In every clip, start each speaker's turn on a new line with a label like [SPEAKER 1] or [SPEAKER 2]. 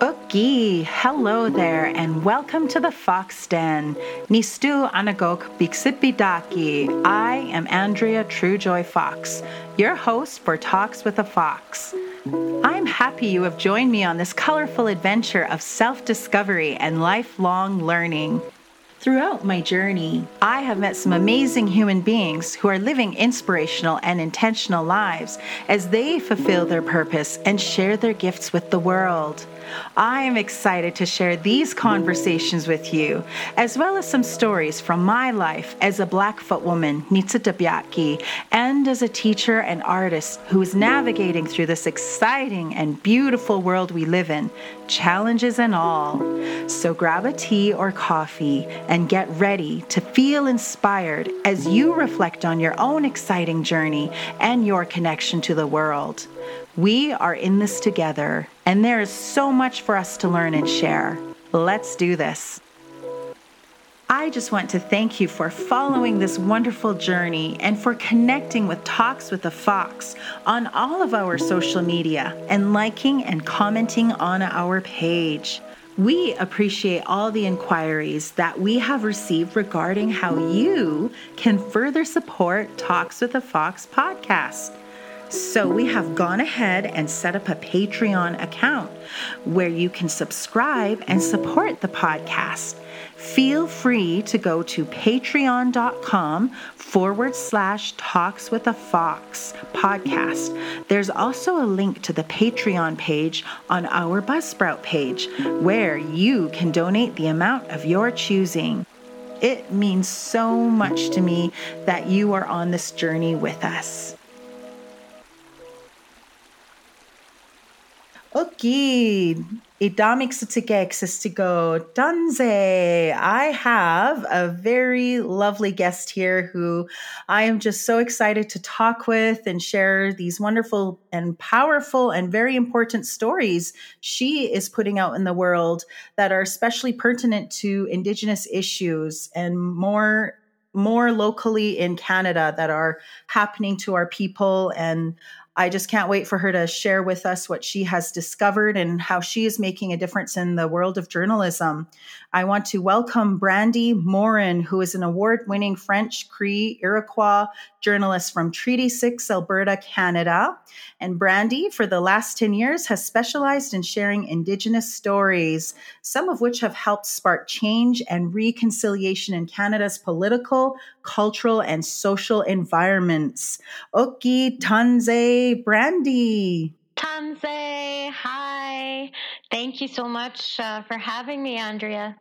[SPEAKER 1] Oki, hello there, and welcome to the Fox Den. Nistu Anagok Biksipidaki. I am Andrea Truejoy Fox, your host for Talks with a Fox. I'm happy you have joined me on this colorful adventure of self discovery and lifelong learning. Throughout my journey, I have met some amazing human beings who are living inspirational and intentional lives as they fulfill their purpose and share their gifts with the world. I am excited to share these conversations with you, as well as some stories from my life as a Blackfoot woman, Nitsitabyaki, and as a teacher and artist who is navigating through this exciting and beautiful world we live in, challenges and all. So grab a tea or coffee and get ready to feel inspired as you reflect on your own exciting journey and your connection to the world. We are in this together, and there is so much for us to learn and share. Let's do this. I just want to thank you for following this wonderful journey and for connecting with Talks with a Fox on all of our social media and liking and commenting on our page. We appreciate all the inquiries that we have received regarding how you can further support Talks with a Fox podcast. So we have gone ahead and set up a Patreon account where you can subscribe and support the podcast. Feel free to go to patreon.com forward slash talks with a fox podcast. There's also a link to the Patreon page on our Buzzsprout page where you can donate the amount of your choosing. It means so much to me that you are on this journey with us. Okay, idamik go danze. I have a very lovely guest here who I am just so excited to talk with and share these wonderful and powerful and very important stories she is putting out in the world that are especially pertinent to Indigenous issues and more more locally in Canada that are happening to our people and I just can't wait for her to share with us what she has discovered and how she is making a difference in the world of journalism. I want to welcome Brandi Morin, who is an award winning French Cree Iroquois journalist from Treaty 6, Alberta, Canada. And Brandi, for the last 10 years, has specialized in sharing Indigenous stories, some of which have helped spark change and reconciliation in Canada's political, cultural, and social environments. Oki Tanze Brandi.
[SPEAKER 2] Tanze, hi. Thank you so much uh, for having me, Andrea.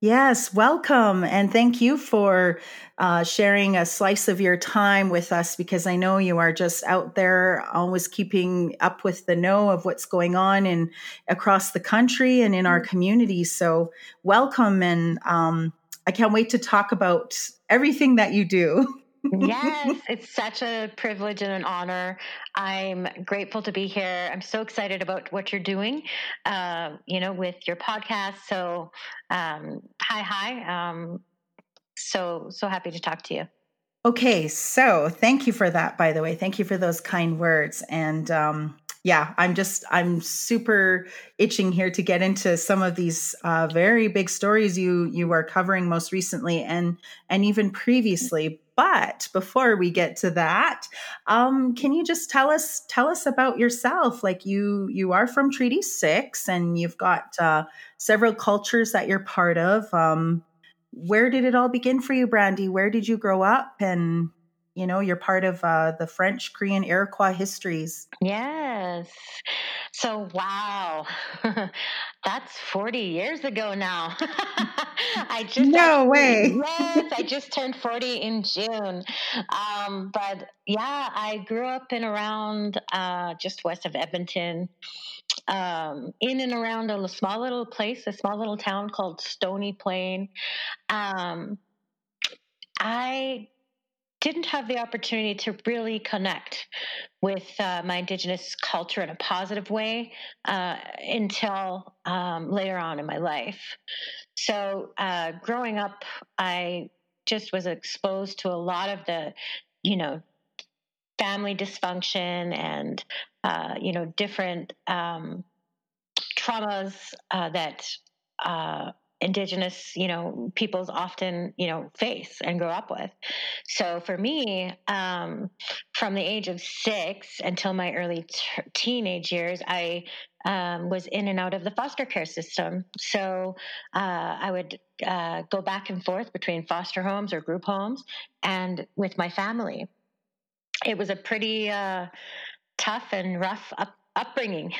[SPEAKER 1] Yes, welcome. And thank you for uh, sharing a slice of your time with us because I know you are just out there always keeping up with the know of what's going on in across the country and in our mm-hmm. community. So, welcome. And um, I can't wait to talk about everything that you do.
[SPEAKER 2] yes, it's such a privilege and an honor. I'm grateful to be here. I'm so excited about what you're doing, uh, you know, with your podcast. So, um, hi, hi. Um, so, so happy to talk to you.
[SPEAKER 1] Okay, so thank you for that. By the way, thank you for those kind words. And um, yeah, I'm just I'm super itching here to get into some of these uh, very big stories you you are covering most recently and and even previously. But before we get to that, um, can you just tell us tell us about yourself? Like you you are from Treaty Six, and you've got uh, several cultures that you're part of. Um, where did it all begin for you, Brandi? Where did you grow up? And you know, you're part of uh, the French, Korean, Iroquois histories.
[SPEAKER 2] Yes. So, wow, that's 40 years ago now.
[SPEAKER 1] I just no actually, way.
[SPEAKER 2] yes, I just turned 40 in June. Um, but yeah, I grew up in around uh, just west of Edmonton. Um, in and around a small little place, a small little town called Stony Plain. Um, I didn't have the opportunity to really connect with uh, my indigenous culture in a positive way uh, until um, later on in my life. So, uh, growing up, I just was exposed to a lot of the, you know, family dysfunction and, uh, you know, different um, traumas uh, that uh, indigenous you know peoples often you know face and grow up with. So for me um, from the age of six until my early t- teenage years i um, was in and out of the foster care system. So uh, i would uh, go back and forth between foster homes or group homes and with my family. It was a pretty uh, tough and rough up, upbringing.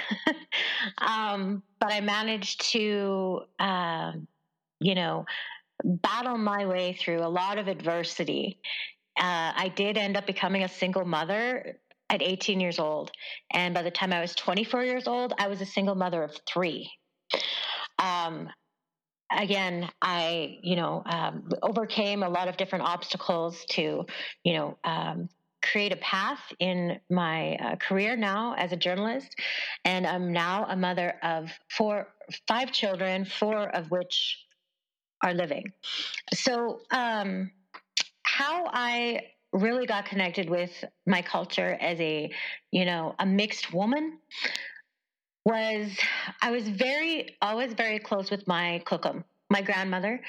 [SPEAKER 2] um, but I managed to, uh, you know, battle my way through a lot of adversity. Uh, I did end up becoming a single mother at 18 years old. And by the time I was 24 years old, I was a single mother of three. Um, again, I, you know, um, overcame a lot of different obstacles to, you know, um, create a path in my uh, career now as a journalist. And I'm now a mother of four, five children, four of which are living. So, um, how I really got connected with my culture as a, you know, a mixed woman was I was very, always very close with my kokum my grandmother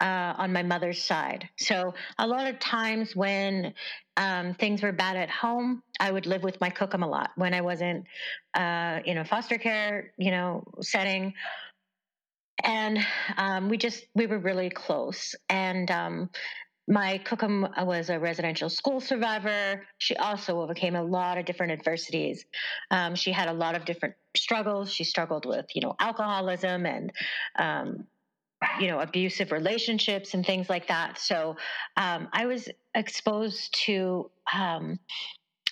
[SPEAKER 2] uh, on my mother's side. So a lot of times when um, things were bad at home, I would live with my kokum a lot. When I wasn't uh, in a foster care, you know, setting, and um, we just we were really close. And um, my kokum was a residential school survivor. She also overcame a lot of different adversities. Um, she had a lot of different struggles. She struggled with, you know, alcoholism and um, you know abusive relationships and things like that. So um, i was exposed to um,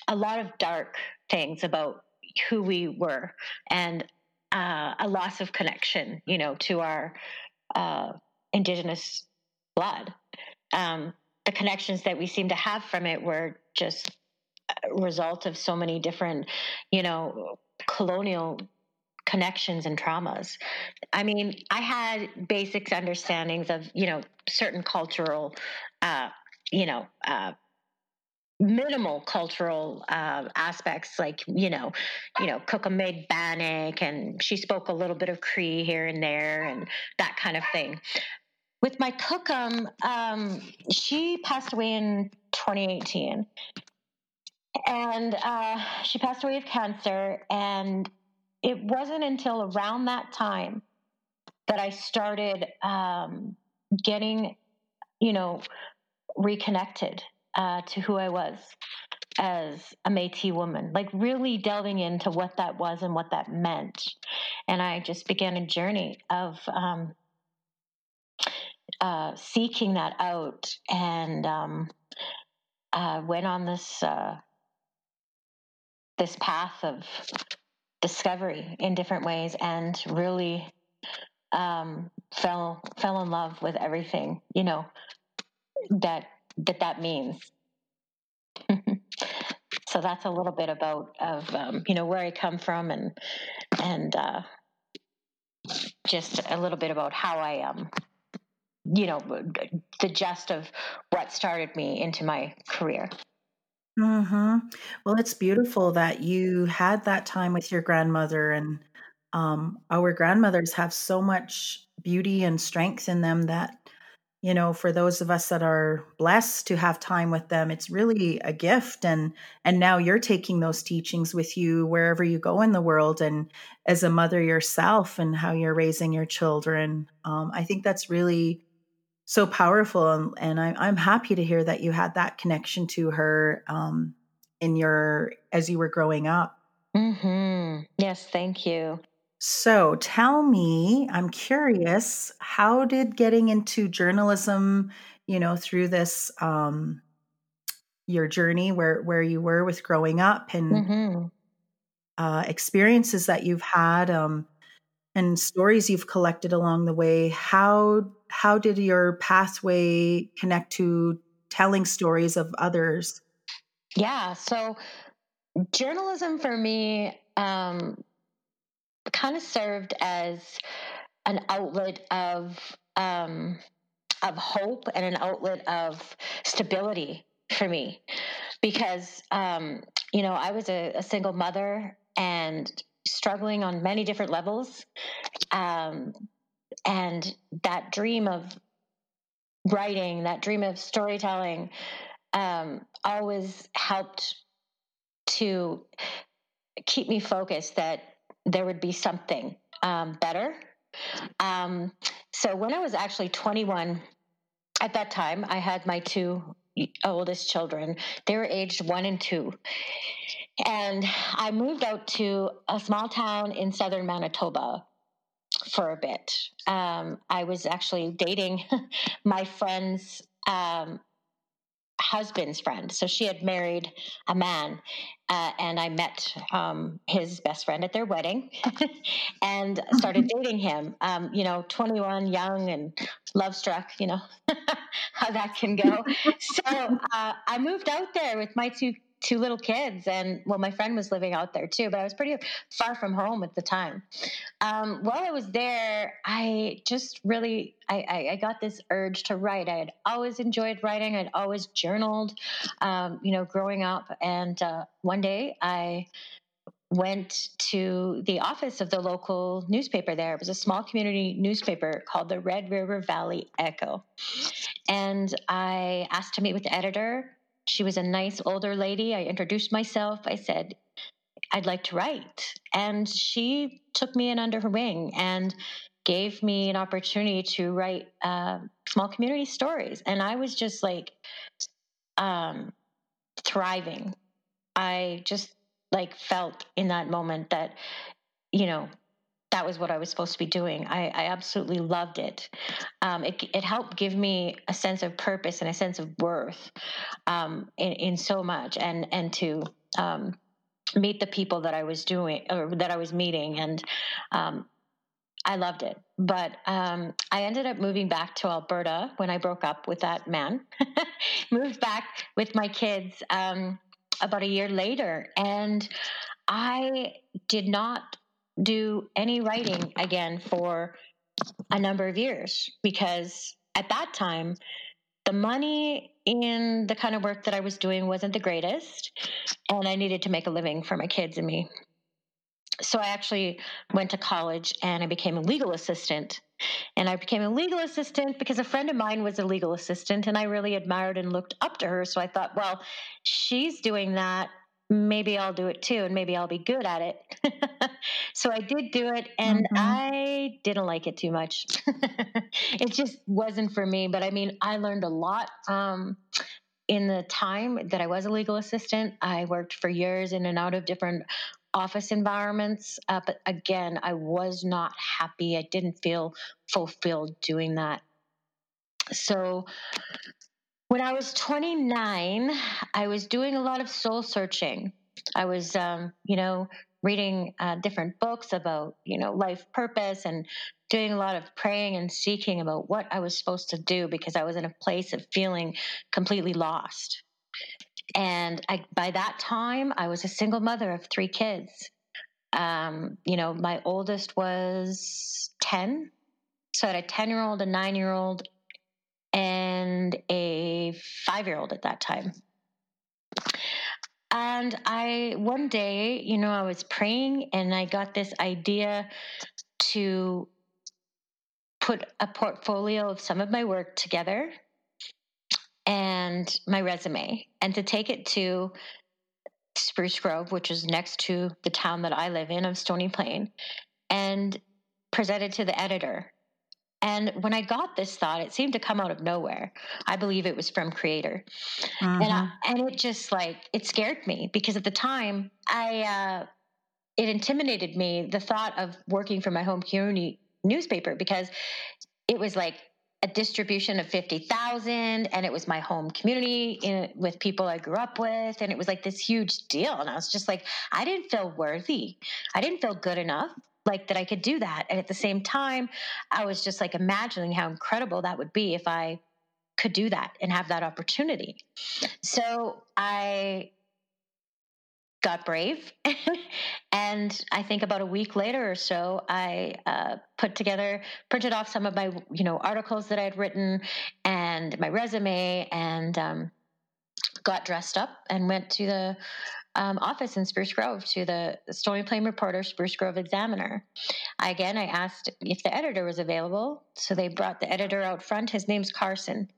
[SPEAKER 2] a lot of dark things about who we were and uh, a loss of connection you know to our uh, indigenous blood. Um, the connections that we seem to have from it were just a result of so many different you know colonial connections and traumas. I mean, I had basic understandings of, you know, certain cultural, uh, you know, uh, minimal cultural uh, aspects like you know you know Kokum made Bannock and she spoke a little bit of Cree here and there and that kind of thing with my Kokum um, she passed away in 2018 and uh, she passed away of cancer and it wasn't until around that time that I started um, getting, you know, reconnected uh, to who I was as a Métis woman, like really delving into what that was and what that meant. And I just began a journey of um, uh, seeking that out and um, uh, went on this uh, this path of discovery in different ways and really um, fell fell in love with everything you know that that that means. So that's a little bit about of um, you know where i come from and and uh, just a little bit about how i um you know the gist of what started me into my career
[SPEAKER 1] hmm Well, it's beautiful that you had that time with your grandmother, and um, our grandmothers have so much beauty and strength in them that, you know, for those of us that are blessed to have time with them, it's really a gift. And and now you're taking those teachings with you wherever you go in the world, and as a mother yourself, and how you're raising your children. Um, I think that's really so powerful and, and I, i'm happy to hear that you had that connection to her um, in your as you were growing up
[SPEAKER 2] mm-hmm. yes thank you
[SPEAKER 1] so tell me i'm curious how did getting into journalism you know through this um, your journey where where you were with growing up and mm-hmm. uh, experiences that you've had um, and stories you've collected along the way how how did your pathway connect to telling stories of others?
[SPEAKER 2] Yeah so journalism for me um, kind of served as an outlet of um, of hope and an outlet of stability for me. Because um, you know i was a, a single mother and struggling on many different levels um, and that dream of writing, that dream of storytelling, um, always helped to keep me focused that there would be something um, better. Um, so when I was actually 21, at that time, I had my two oldest children. They were aged one and two. And I moved out to a small town in southern Manitoba for a bit. Um, I was actually dating my friend's um, husband's friend. So she had married a man, uh, and I met um, his best friend at their wedding and started dating him. Um, you know, 21, young and love struck, you know, how that can go. so uh, I moved out there with my two two little kids and well my friend was living out there too but i was pretty far from home at the time. Um, while i was there i just really I, I, I, got this urge to write. I had always enjoyed writing. I'd always journaled um, you know growing up. And uh, one day i went to the office of the local newspaper there. It was a small community newspaper called the Red River Valley Echo. And I asked to meet with the editor she was a nice older lady. I introduced myself. I said, I'd like to write. And she took me in under her wing and gave me an opportunity to write uh, small community stories. And I was just like um, thriving. I just like felt in that moment that, you know, that was what I was supposed to be doing. I, I absolutely loved it. Um, it. It helped give me a sense of purpose and a sense of worth um, in, in, so much, and and to um, meet the people that I was doing or that I was meeting, and um, I loved it. But um, I ended up moving back to Alberta when I broke up with that man. Moved back with my kids um, about a year later, and I did not do any writing again for a number of years because at that time, the money in the kind of work that I was doing wasn't the greatest, and I needed to make a living for my kids and me. So I actually went to college and I became a legal assistant. And I became a legal assistant because a friend of mine was a legal assistant and I really admired and looked up to her. So I thought, well, she's doing that maybe I'll do it too, and maybe I'll be good at it. so I did do it, and mm-hmm. I didn't like it too much. it just wasn't for me. But I mean, I learned a lot. Um, in the time that I was a legal assistant, I worked for years in and out of different office environments. Uh, but again, I was not happy. I didn't feel fulfilled doing that. So when I was 29, I was doing a lot of soul searching. I was, um, you know, reading uh, different books about, you know, life purpose and doing a lot of praying and seeking about what I was supposed to do because I was in a place of feeling completely lost. And I, by that time, I was a single mother of three kids. Um, you know, my oldest was 10. So I had a 10 year old, a nine year old, and a five year old at that time. And I, one day, you know, I was praying and I got this idea to put a portfolio of some of my work together and my resume and to take it to Spruce Grove, which is next to the town that I live in of Stony Plain, and present it to the editor. And when I got this thought, it seemed to come out of nowhere. I believe it was from Creator, and I, mm-hmm. and it just like it scared me because at the time I uh, it intimidated me the thought of working for my home community newspaper because it was like a distribution of 50,000 and it was my home community in, with people I grew up with and it was like this huge deal and I was just like I didn't feel worthy. I didn't feel good enough like that I could do that. And at the same time, I was just like imagining how incredible that would be if I could do that and have that opportunity. So I got brave. and I think about a week later or so, I uh, put together, printed off some of my, you know, articles that I had written and my resume and um, got dressed up and went to the um, office in Spruce Grove to the Stony Plain Reporter, Spruce Grove Examiner. I, again, I asked if the editor was available. So they brought the editor out front. His name's Carson.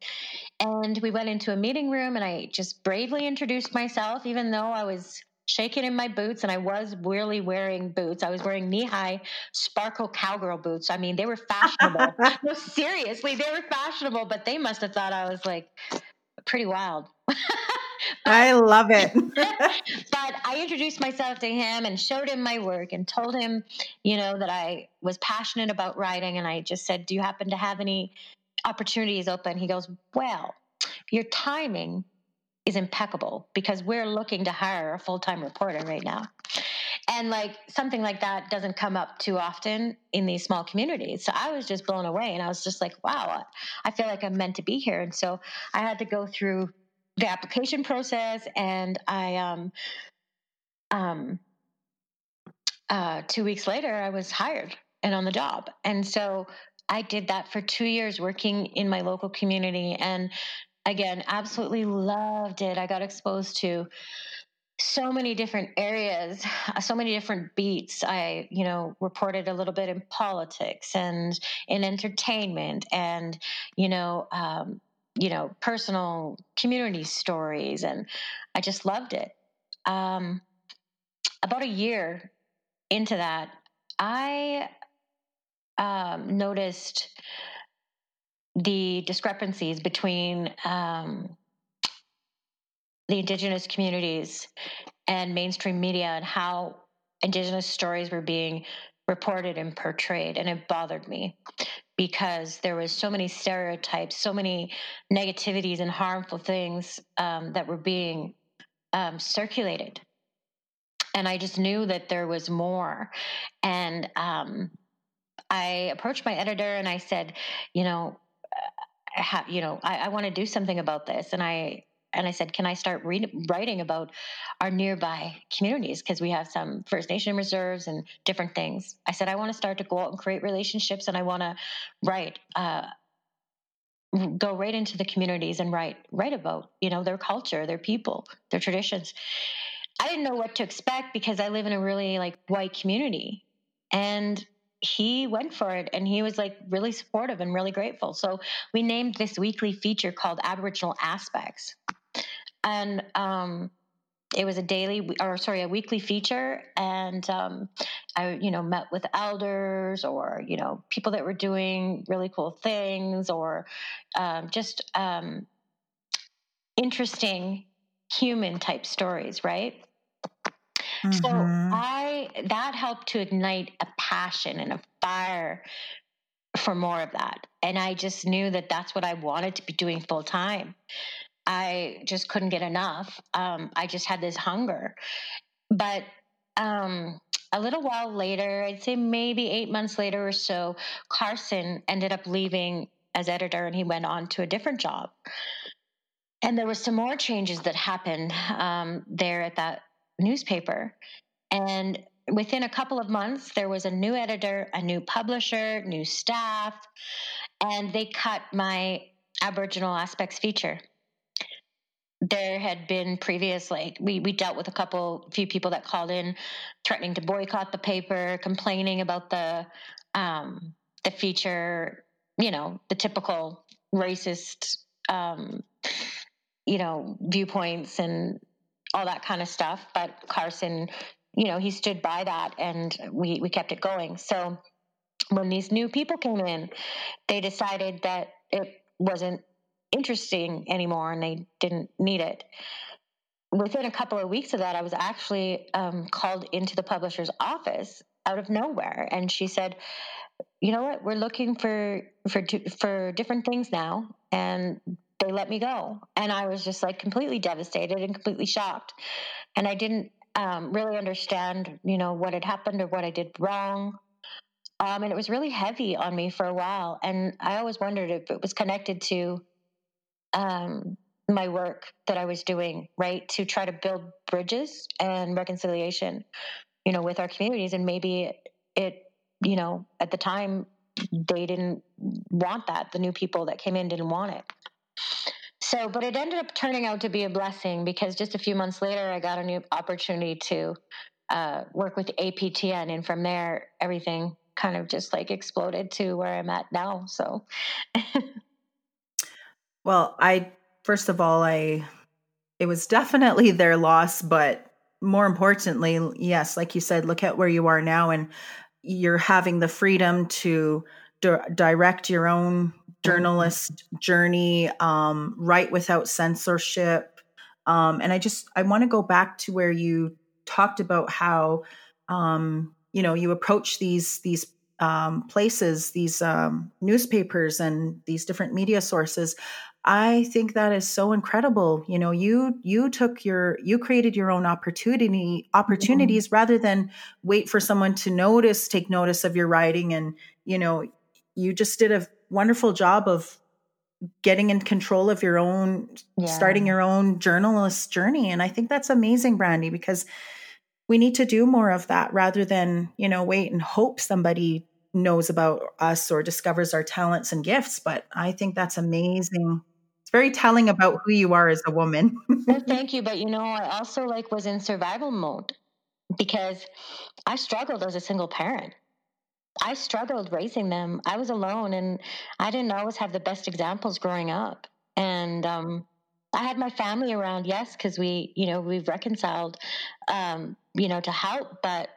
[SPEAKER 2] And we went into a meeting room and I just bravely introduced myself, even though I was shaking in my boots and I was really wearing boots. I was wearing knee high sparkle cowgirl boots. I mean, they were fashionable. no, seriously, they were fashionable, but they must have thought I was like pretty wild.
[SPEAKER 1] I love it.
[SPEAKER 2] but I introduced myself to him and showed him my work and told him, you know, that I was passionate about writing. And I just said, Do you happen to have any opportunities open? He goes, Well, your timing is impeccable because we're looking to hire a full time reporter right now. And like something like that doesn't come up too often in these small communities. So I was just blown away and I was just like, wow, I feel like I'm meant to be here. And so I had to go through the application process and I, um, um, uh, two weeks later, I was hired and on the job. And so I did that for two years working in my local community and again, absolutely loved it. I got exposed to so many different areas, so many different beats. I, you know, reported a little bit in politics and in entertainment and, you know, um, you know, personal community stories. And I just loved it. Um, about a year into that, I um, noticed the discrepancies between um, the indigenous communities and mainstream media and how indigenous stories were being reported and portrayed and it bothered me because there was so many stereotypes so many negativities and harmful things um, that were being um, circulated. And i just knew that there was more. And um, i approached my editor and i said you know have you know i, I want to do something about this. And i and i said can i start writing about our nearby communities because we have some first nation reserves and different things i said i want to start to go out and create relationships and i want to write uh, go right into the communities and write write about you know their culture their people their traditions i didn't know what to expect because i live in a really like white community and he went for it and he was like really supportive and really grateful. So we named this weekly feature called Aboriginal Aspects. And um, it was a daily or sorry a weekly feature and um, i you know met with elders or you know people that were doing really cool things or um, just um, interesting human type stories right Mm-hmm. So I that helped to ignite a passion and a fire for more of that. And I just knew that that's what I wanted to be doing full time. I just couldn't get enough. Um, I just had this hunger. But um, a little while later, I'd say maybe eight months later or so, Carson ended up leaving as editor and he went on to a different job. And there were some more changes that happened um, there at that newspaper. And within a couple of months, there was a new editor, a new publisher, new staff, and they cut my Aboriginal aspects feature. There had been previous, like we we dealt with a couple, few people that called in, threatening to boycott the paper, complaining about the um, the feature, you know, the typical racist, um, you know, viewpoints and all that kind of stuff. But Carson, you know, he stood by that and we, we kept it going. So when these new people came in, they decided that it wasn't interesting anymore and they didn't need it. Within a couple of weeks of that, I was actually um, called into the publisher's office out of nowhere, and she said, "You know what? We're looking for for for different things now, and they let me go. And I was just like completely devastated and completely shocked. And I didn't um, really understand, you know, what had happened or what I did wrong. Um, and it was really heavy on me for a while. And I always wondered if it was connected to um, my work that I was doing, right? To try to build bridges and reconciliation, you know, with our communities. And maybe it, it you know, at the time, they didn't want that. The new people that came in didn't want it. so, but it ended up turning out to be a blessing because just a few months later, I got a new opportunity to uh, work with APTN. And from there, everything kind of just like exploded to where I'm at now. So,
[SPEAKER 1] well, I, first of all, I, it was definitely their loss, but more importantly, yes, like you said, look at where you are now and you're having the freedom to di- direct your own journalist journey, um, write without censorship. Um, and I just, I want to go back to where you talked about how, um, you know, you approach these, these um, places, these um, newspapers and these different media sources. I think that is so incredible. You know, you you took your you created your own opportunity opportunities mm-hmm. rather than wait for someone to notice, take notice of your writing, and you know, you just did a wonderful job of getting in control of your own yeah. starting your own journalist journey and i think that's amazing brandi because we need to do more of that rather than you know wait and hope somebody knows about us or discovers our talents and gifts but i think that's amazing it's very telling about who you are as a woman
[SPEAKER 2] well, thank you but you know i also like was in survival mode because i struggled as a single parent I struggled raising them. I was alone and I didn't always have the best examples growing up. And um, I had my family around, yes, because we, you know, we've reconciled, um, you know, to help. But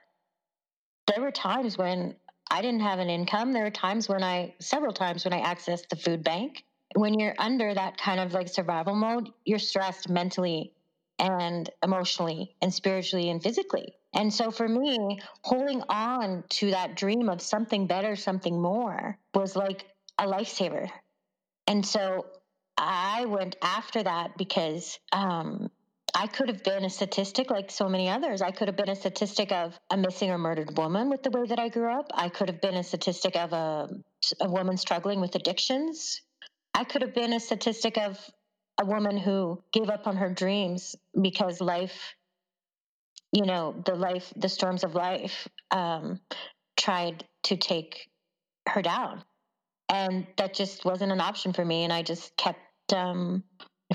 [SPEAKER 2] there were times when I didn't have an income. There were times when I, several times when I accessed the food bank. When you're under that kind of like survival mode, you're stressed mentally and emotionally and spiritually and physically. And so for me, holding on to that dream of something better, something more was like a lifesaver. And so I went after that because um, I could have been a statistic like so many others. I could have been a statistic of a missing or murdered woman with the way that I grew up. I could have been a statistic of a, a woman struggling with addictions. I could have been a statistic of a woman who gave up on her dreams because life you know the life the storms of life um, tried to take her down. And that just wasn't an option for me and i just kept um,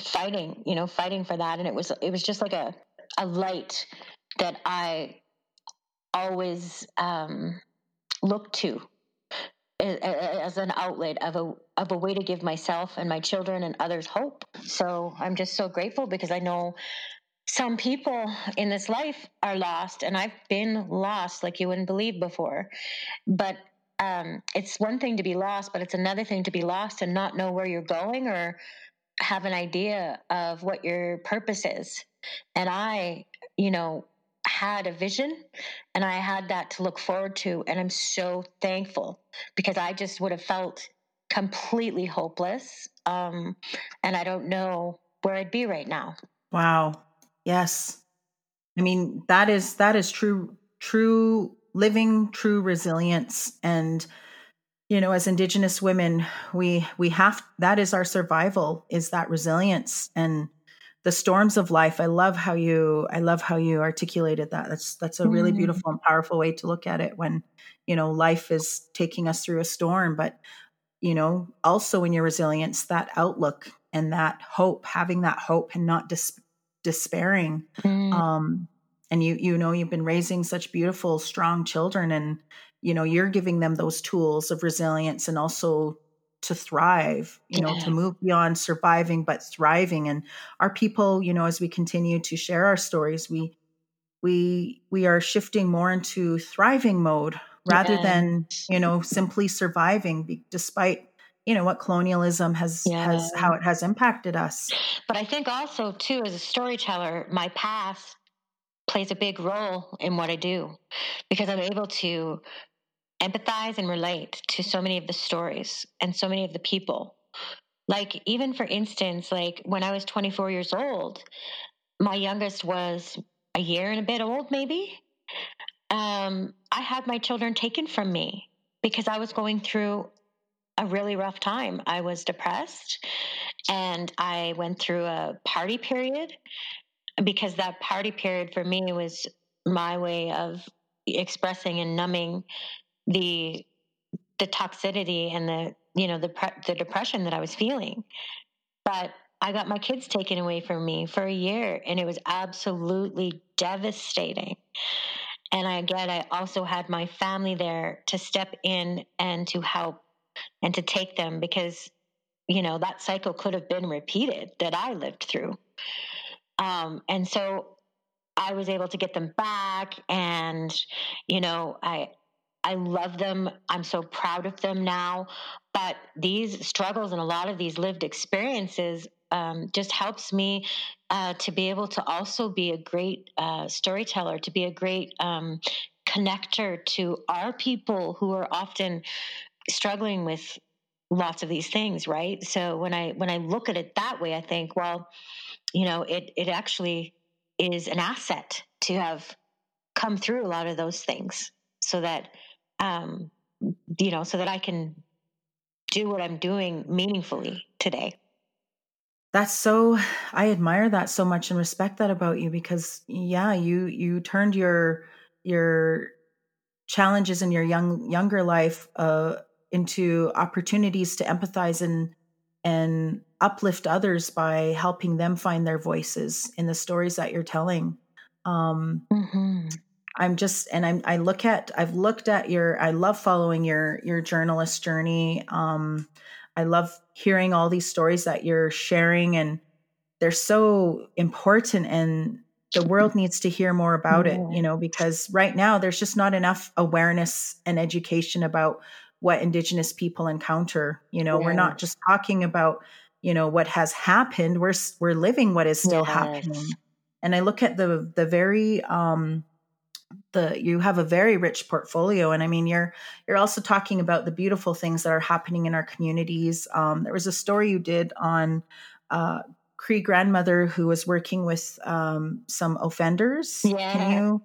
[SPEAKER 2] fighting you know fighting for that. And it was it was just like a a light that i always um, looked to as an outlet of a of a way to give myself and my children and others hope. So I'm just so grateful because I know some people in this life are lost, and I've been lost like you wouldn't believe before. But um, it's one thing to be lost, but it's another thing to be lost and not know where you're going or have an idea of what your purpose is. And I, you know, had a vision and I had that to look forward to. And I'm so thankful because I just would have felt completely hopeless. Um, and I don't know where I'd be right now.
[SPEAKER 1] Wow. Yes. I mean, that is, that is true, true living, true resilience. And, you know, as Indigenous women, we, we have, that is our survival is that resilience. And, the storms of life. I love how you I love how you articulated that. That's that's a really mm. beautiful and powerful way to look at it when you know life is taking us through a storm, but you know also in your resilience that outlook and that hope, having that hope and not dis- despairing. Mm. Um, and you you know you've been raising such beautiful strong children and you know you're giving them those tools of resilience and also to thrive, you know, yeah. to move beyond surviving but thriving. And our people, you know, as we continue to share our stories, we we we are shifting more into thriving mode rather yeah. than you know simply surviving despite you know what colonialism has yeah. has how it has impacted us
[SPEAKER 2] but i think also too as a storyteller my past plays a big role in what i do because i'm able to empathize and relate to so many of the stories and so many of the people. Like, even for instance, like when I was 24 years old, my youngest was a year and a bit old, maybe. Um, I had my children taken from me because I was going through a really rough time. I was depressed and I went through a party period because that party period for me was my way of expressing and numbing the the toxicity and the you know the the depression that I was feeling. But I got my kids taken away from me for a year, and it was absolutely devastating. And I, again, I also had my family there to step in and to help and to take them because, you know, that cycle could have been repeated that I lived through. Um, and so I was able to get them back, and you know, I I love them. I'm so proud of them now. But these struggles and a lot of these lived experiences um, just helps me uh, to be able to also be a great uh, storyteller, to be a great um, connector to our people who are often struggling with lots of these things right so when i when i look at it that way i think well you know it it actually is an asset to have come through a lot of those things so that um you know so that i can do what i'm doing meaningfully today
[SPEAKER 1] that's so i admire that so much and respect that about you because yeah you you turned your your challenges in your young younger life uh into opportunities to empathize and and uplift others by helping them find their voices in the stories that you're telling um mm-hmm. I'm just and i'm i look at i've looked at your i love following your your journalist journey um I love hearing all these stories that you're sharing and they're so important and the world needs to hear more about it, you know, because right now there's just not enough awareness and education about what indigenous people encounter. You know, yeah. we're not just talking about, you know, what has happened. We're we're living what is still yes. happening. And I look at the the very um the you have a very rich portfolio and i mean you're you're also talking about the beautiful things that are happening in our communities. Um, there was a story you did on uh, cree grandmother who was working with um, some offenders. Yeah. can you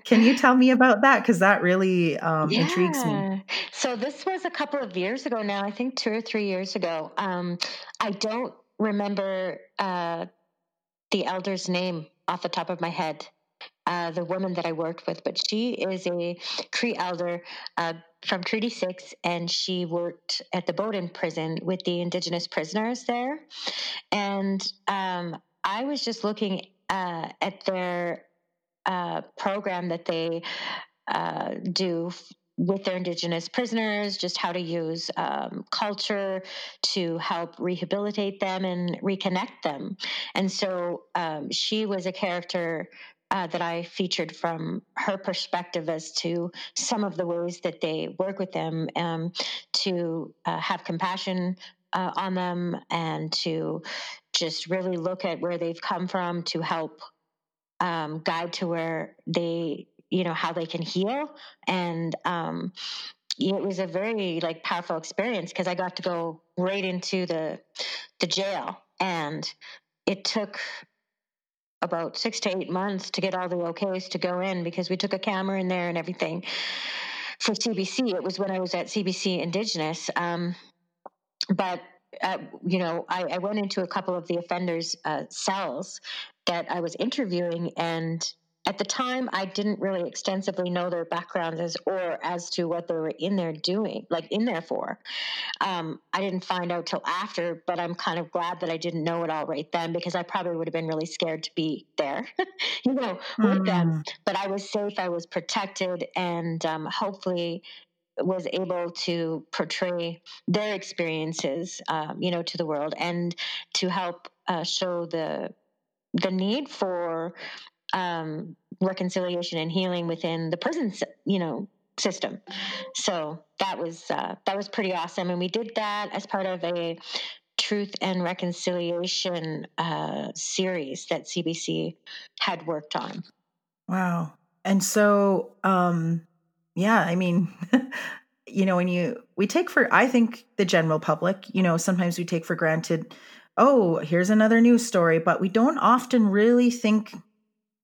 [SPEAKER 1] can you tell me about that? Because that really um, yeah. intrigues me.
[SPEAKER 2] So this was a couple of years ago now i think two or three years ago. Um, i don't remember uh, the elder's name off the top of my head uh, the woman that I worked with, but she is a Cree elder uh, from Treaty 6, and she worked at the Bowden prison with the Indigenous prisoners there. And um, I was just looking uh, at their uh, program that they uh, do with their indigenous prisoners, just how to use um, culture to help rehabilitate them and reconnect them. And so um, she was a character uh, that I featured from her perspective as to some of the ways that they work with them um, to uh, have compassion uh, on them and to just really look at where they've come from to help um, guide to where they, you know, how they can heal. And um, it was a very like powerful experience because I got to go right into the the jail and it took about six to eight months to get all the okays to go in because we took a camera in there and everything for CBC. It was when I was at CBC Indigenous. Um, but uh, you know, I, I, went into a couple of the offenders' uh, cells that I was interviewing, and at the time, I didn't really extensively know their backgrounds as or as to what they were in there doing, like in there for. Um, I didn't find out till after, but I'm kind of glad that I didn't know it all right then because I probably would have been really scared to be there, you know, with mm. them. But I was safe, I was protected, and um, hopefully was able to portray their experiences, um, you know, to the world and to help uh, show the the need for um, reconciliation and healing within the prison, you know, system. So that was uh, that was pretty awesome, and we did that as part of a truth and reconciliation uh, series that CBC had worked on.
[SPEAKER 1] Wow! And so, um, yeah, I mean. you know when you we take for i think the general public you know sometimes we take for granted oh here's another news story but we don't often really think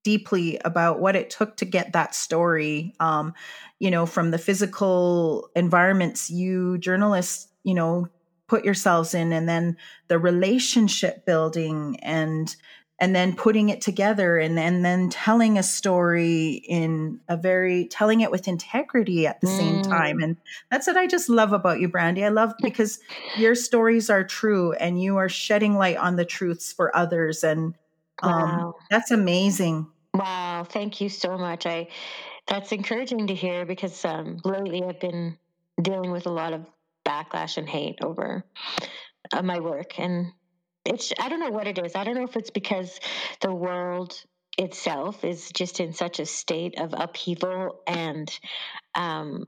[SPEAKER 1] deeply about what it took to get that story. Um, you know from the physical environments you journalists you know put yourselves in and then the relationship building and and then putting it together and, and then telling a story in a very telling it with integrity at the mm. same time. And that's what i just love about you brandi i love because your stories are true and you are shedding light on the truths for others and um, wow. that's amazing
[SPEAKER 2] wow thank you so much i that's encouraging to hear because um, lately i've been dealing with a lot of backlash and hate over uh, my work and it's I don't know what it is. I don't know if it's because the world itself is just in such a state of upheaval and um,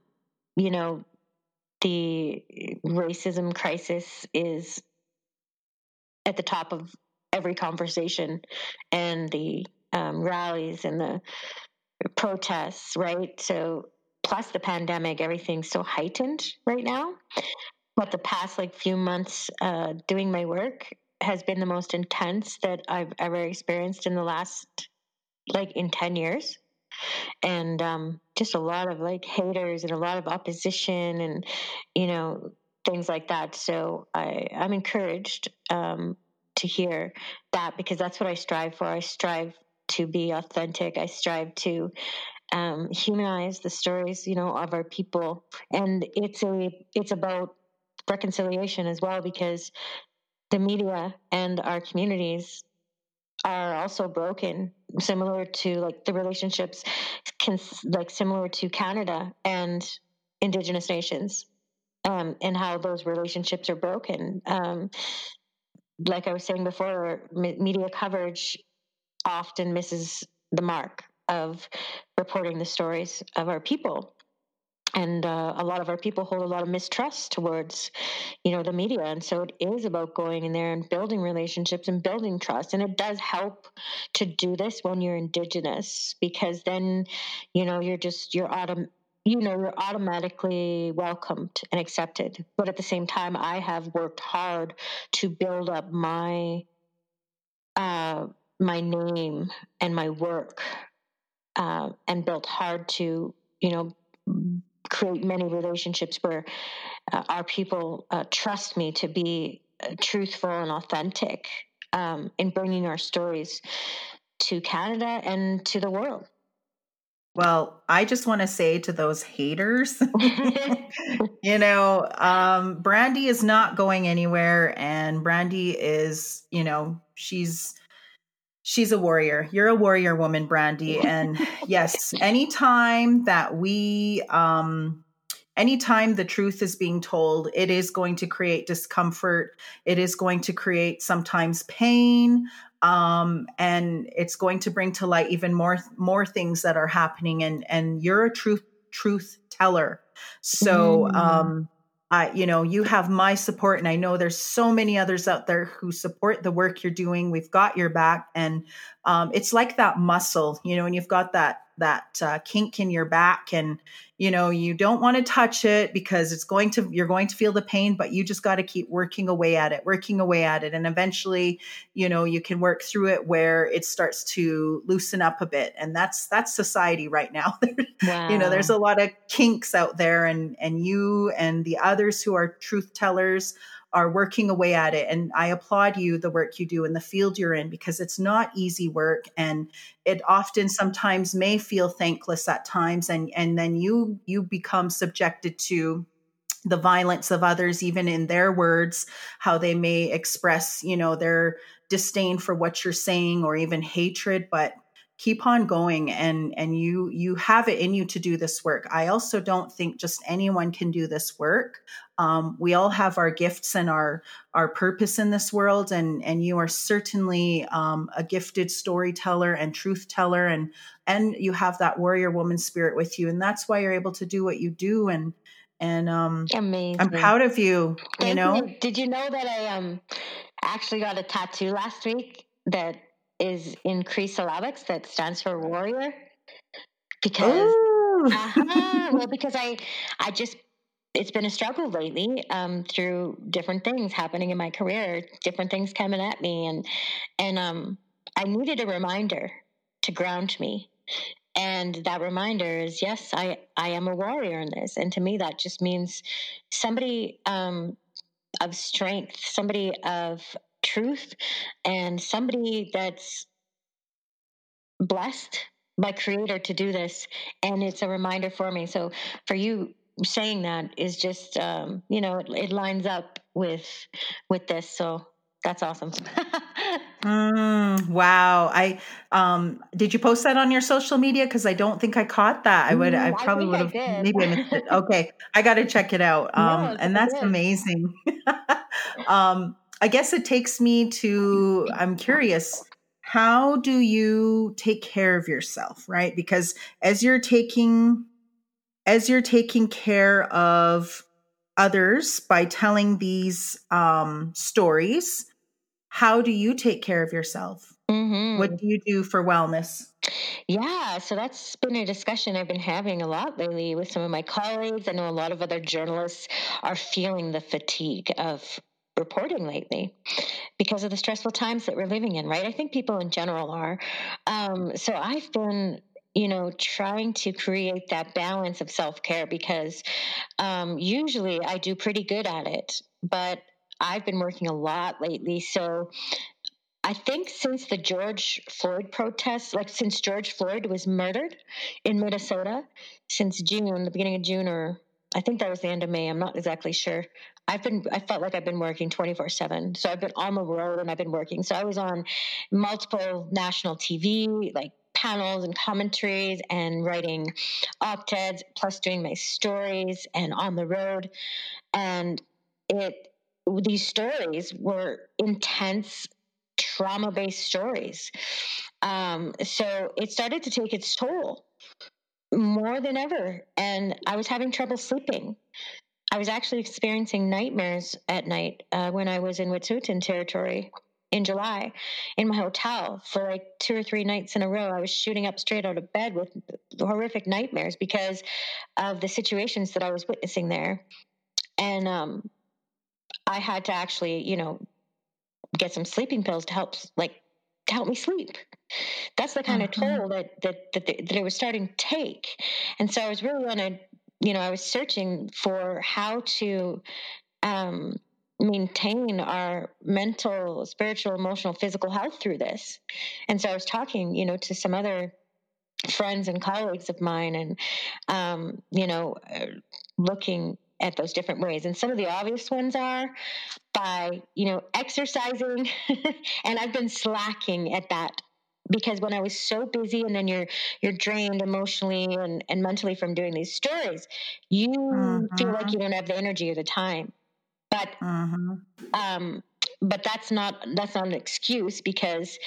[SPEAKER 2] you know the racism crisis is at the top of every conversation and the um, rallies and the protests right? So plus the pandemic everything's so heightened right now. But the past like few months uh, doing my work has been the most intense that I've ever experienced in the last like in 10 years. And um, just a lot of like haters and a lot of opposition and you know things like that. So i i'm encouraged um, to hear that because that's what i strive for. I strive to be authentic. I strive to um, humanize the stories you know of our people. And it's a it's about reconciliation as well because the media and our communities are also broken similar to like the relationships can like similar to canada and indigenous nations um, and how those relationships are broken. Um, like i was saying before media coverage often misses the mark of reporting the stories of our people. And uh, a lot of our people hold a lot of mistrust towards you know the media. And so it is about going in there and building relationships and building trust. And it does help to do this when you're indigenous because then you know you're just you're autom- you know you're automatically welcomed and accepted but at the same time i have worked hard to build up my uh my name and my work uh, and built hard to you know create many relationships where uh, our people uh, trust me to be uh, truthful and authentic um, in bringing our stories to Canada and to the world.
[SPEAKER 1] Well, I just want to say to those haters, you know, um, Brandi is not going anywhere, and Brandi is, you know, she's she's a warrior. You're a warrior woman, Brandi. And yes, anytime that we um anytime the truth is being told, it is going to create discomfort. It is going to create sometimes pain. Um, and it's going to bring to light even more more things that are happening. And and you're a truth truth teller. So mm. um I, you know, you have my support, and I know there's so many others out there who support the work you're doing. We've got your back, and um, it's like that muscle, you know, and you've got that that uh, kink in your back, and you know you don't want to touch it because it's going to you're going to feel the pain but you just got to keep working away at it working away at it. And eventually you know you can work through it where it starts to loosen up a bit. And that's that's society right now. Wow. you know there's a lot of kinks out there and and you and the others who are truth tellers are working away at it. And I applaud you, the work you do in the field you're in, because it's not easy work. And it often sometimes may feel thankless at times. And, and then you, you become subjected to the violence of others, even in their words, how they may express, you know, their disdain for what you're saying or even hatred. But keep on going and and you you have it in you to do this work i also don't think just anyone can do this work um, we all have our gifts and our our purpose in this world and and you are certainly um, a gifted storyteller and truth teller and and you have that warrior woman spirit with you and that's why you're able to do what you do and and um
[SPEAKER 2] Amazing.
[SPEAKER 1] i'm proud of you
[SPEAKER 2] Thank
[SPEAKER 1] you know
[SPEAKER 2] you. did you know that i um actually got a tattoo last week that is in Cree syllabics that stands for warrior. Because uh-huh, well, because I I just it's been a struggle lately um, through different things happening in my career, different things coming at me, and and um, I needed a reminder to ground me. And that reminder is, yes, I I am a warrior in this, and to me that just means somebody um, of strength, somebody of truth and somebody that's blessed by creator to do this and it's a reminder for me. So for you saying that is just um, you know it, it lines up with with this so that's awesome.
[SPEAKER 1] Mm, wow. I um did you post that on your social media? Because i don't think i caught that. I would i mm, probably would have maybe i missed it. Okay. I gotta check it out. Um no, and that's amazing. Um i guess it takes me to i'm curious how do you take care of yourself right because as you're taking as you're taking care of others by telling these um, stories how do you take care of yourself mm-hmm. what do you do for wellness
[SPEAKER 2] yeah, so that's been a discussion I've been having a lot lately with some of my colleagues. I know a lot of other journalists are feeling the fatigue of reporting lately because of the stressful times that we're living in, right? I think people in general are. Um, so I've been you know, trying to create that balance of self care because um, usually I do pretty good at it, but I've been working a lot lately. So I think since the George Floyd protests, like since George Floyd was murdered in Minnesota, since June, the beginning of June, or I think that was the end of May, I'm not exactly sure. I've been I felt like I've been working 24/7. So I've been on the road and I've been working. So I was on multiple national TV like panels and commentaries and writing op-eds plus doing my stories and on the road and it these stories were intense trauma-based stories um, so it started to take its toll more than ever and i was having trouble sleeping I was actually experiencing nightmares at night uh, when I was in Wet'suwet'en territory in July in my hotel for like two or three nights in a row. I was shooting up straight out of bed with horrific nightmares because of the situations that I was witnessing there. And um, I had to actually, you know, get some sleeping pills to help, like, to help me sleep. That's the kind mm-hmm. of toll that that that, that it was starting to take. And so I was really on a you know, I was searching for how to um, maintain our mental, spiritual, emotional, physical health through this. And so I was talking, you know, to some other friends and colleagues of mine and, um, you know, uh, looking at those different ways. And some of the obvious ones are by, you know, exercising. and I've been slacking at that because when I was so busy and then you're you're drained emotionally and, and mentally from doing these stories, you mm-hmm. feel like mm-hmm. you don't have the energy or the time. But mm-hmm. um but that's not that's not an excuse because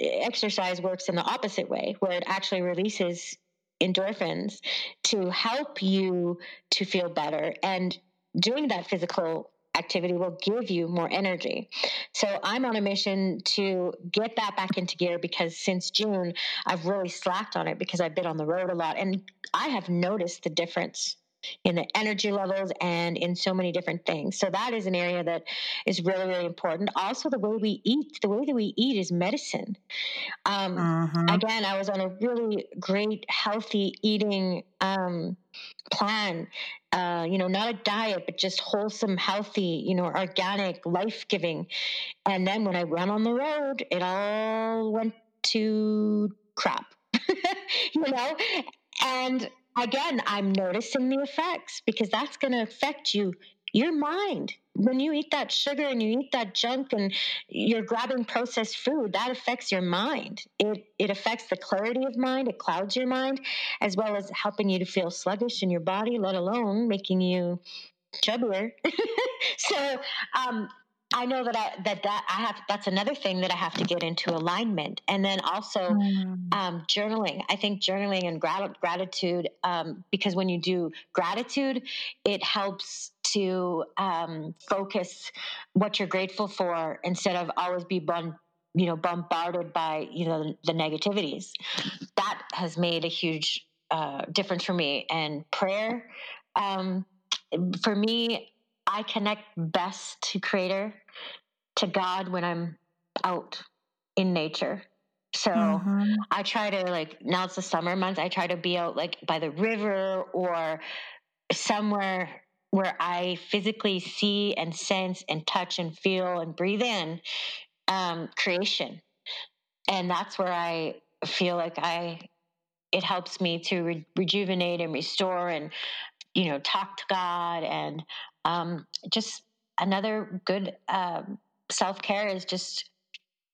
[SPEAKER 2] exercise works in the opposite way where it actually releases endorphins to help you to feel better and doing that physical activity will give you more energy. So I'm on a mission to get that back into gear because since June, I've really slacked on it because I've been on the road a lot and I have noticed the difference in the energy levels and in so many different things. So that is an area that is really, really important. Also, the way we eat, the way that we eat is medicine. Um, mm-hmm. Again, I was on a really great, healthy eating um, plan uh, you know, not a diet, but just wholesome, healthy, you know, organic, life giving. And then when I went on the road, it all went to crap, you know? And again, I'm noticing the effects because that's going to affect you your mind when you eat that sugar and you eat that junk and you're grabbing processed food that affects your mind. It it affects the clarity of mind. It clouds your mind as well as helping you to feel sluggish in your body let alone making you chubbier. So um, I know that I that that I have that's another thing that I have to get into alignment, and then also mm. um, journaling. I think journaling and grat- gratitude um, because when you do gratitude, it helps to um, focus what you're grateful for instead of always be bon- you know bombarded by you know the, the negativities. That has made a huge uh, difference for me. And prayer, um, for me, I connect best to Creator, to God when I'm out in nature. So mm-hmm. I try to like now it's the summer months. I try to be out like by the river or somewhere where I physically see and sense and touch and feel and breathe in um, creation. And that's where I feel like I, it helps me to re- rejuvenate and restore and, you know, talk to God. And um, just another good um, self care is just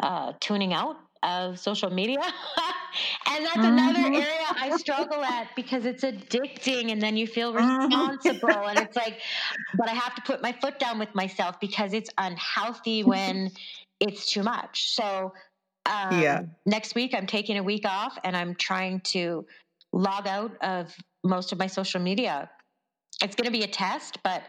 [SPEAKER 2] uh, tuning out of social media. and that's mm-hmm. another area I struggle at because it's addicting and then you feel mm-hmm. responsible. Mm-hmm. and it's like, but I have to put my foot down with myself because it's unhealthy when it's too much. So, um, yeah. next week I'm taking a week off and I'm trying to log out of most of my social media. It's going to be a test, but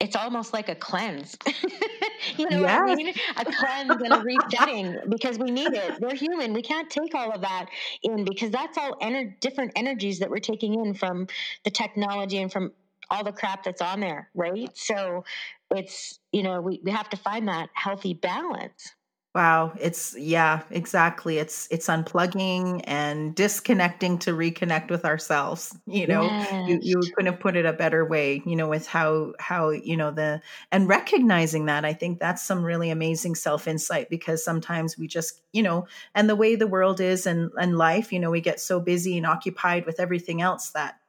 [SPEAKER 2] it's almost like a cleanse. you know yes. what I mean? A cleanse and a resetting because we need it. We're human. We can't take all of that in because that's all ener- different energies that we're taking in from the technology and from all the crap that's on there, right? So it's, you know, we, we have to find that healthy balance.
[SPEAKER 1] Wow, it's yeah, exactly. It's it's unplugging and disconnecting to reconnect with ourselves. You know, yes. you, you couldn't have put it a better way. You know, with how how you know the and recognizing that. I think that's some really amazing self insight because sometimes we just you know, and the way the world is and and life, you know, we get so busy and occupied with everything else that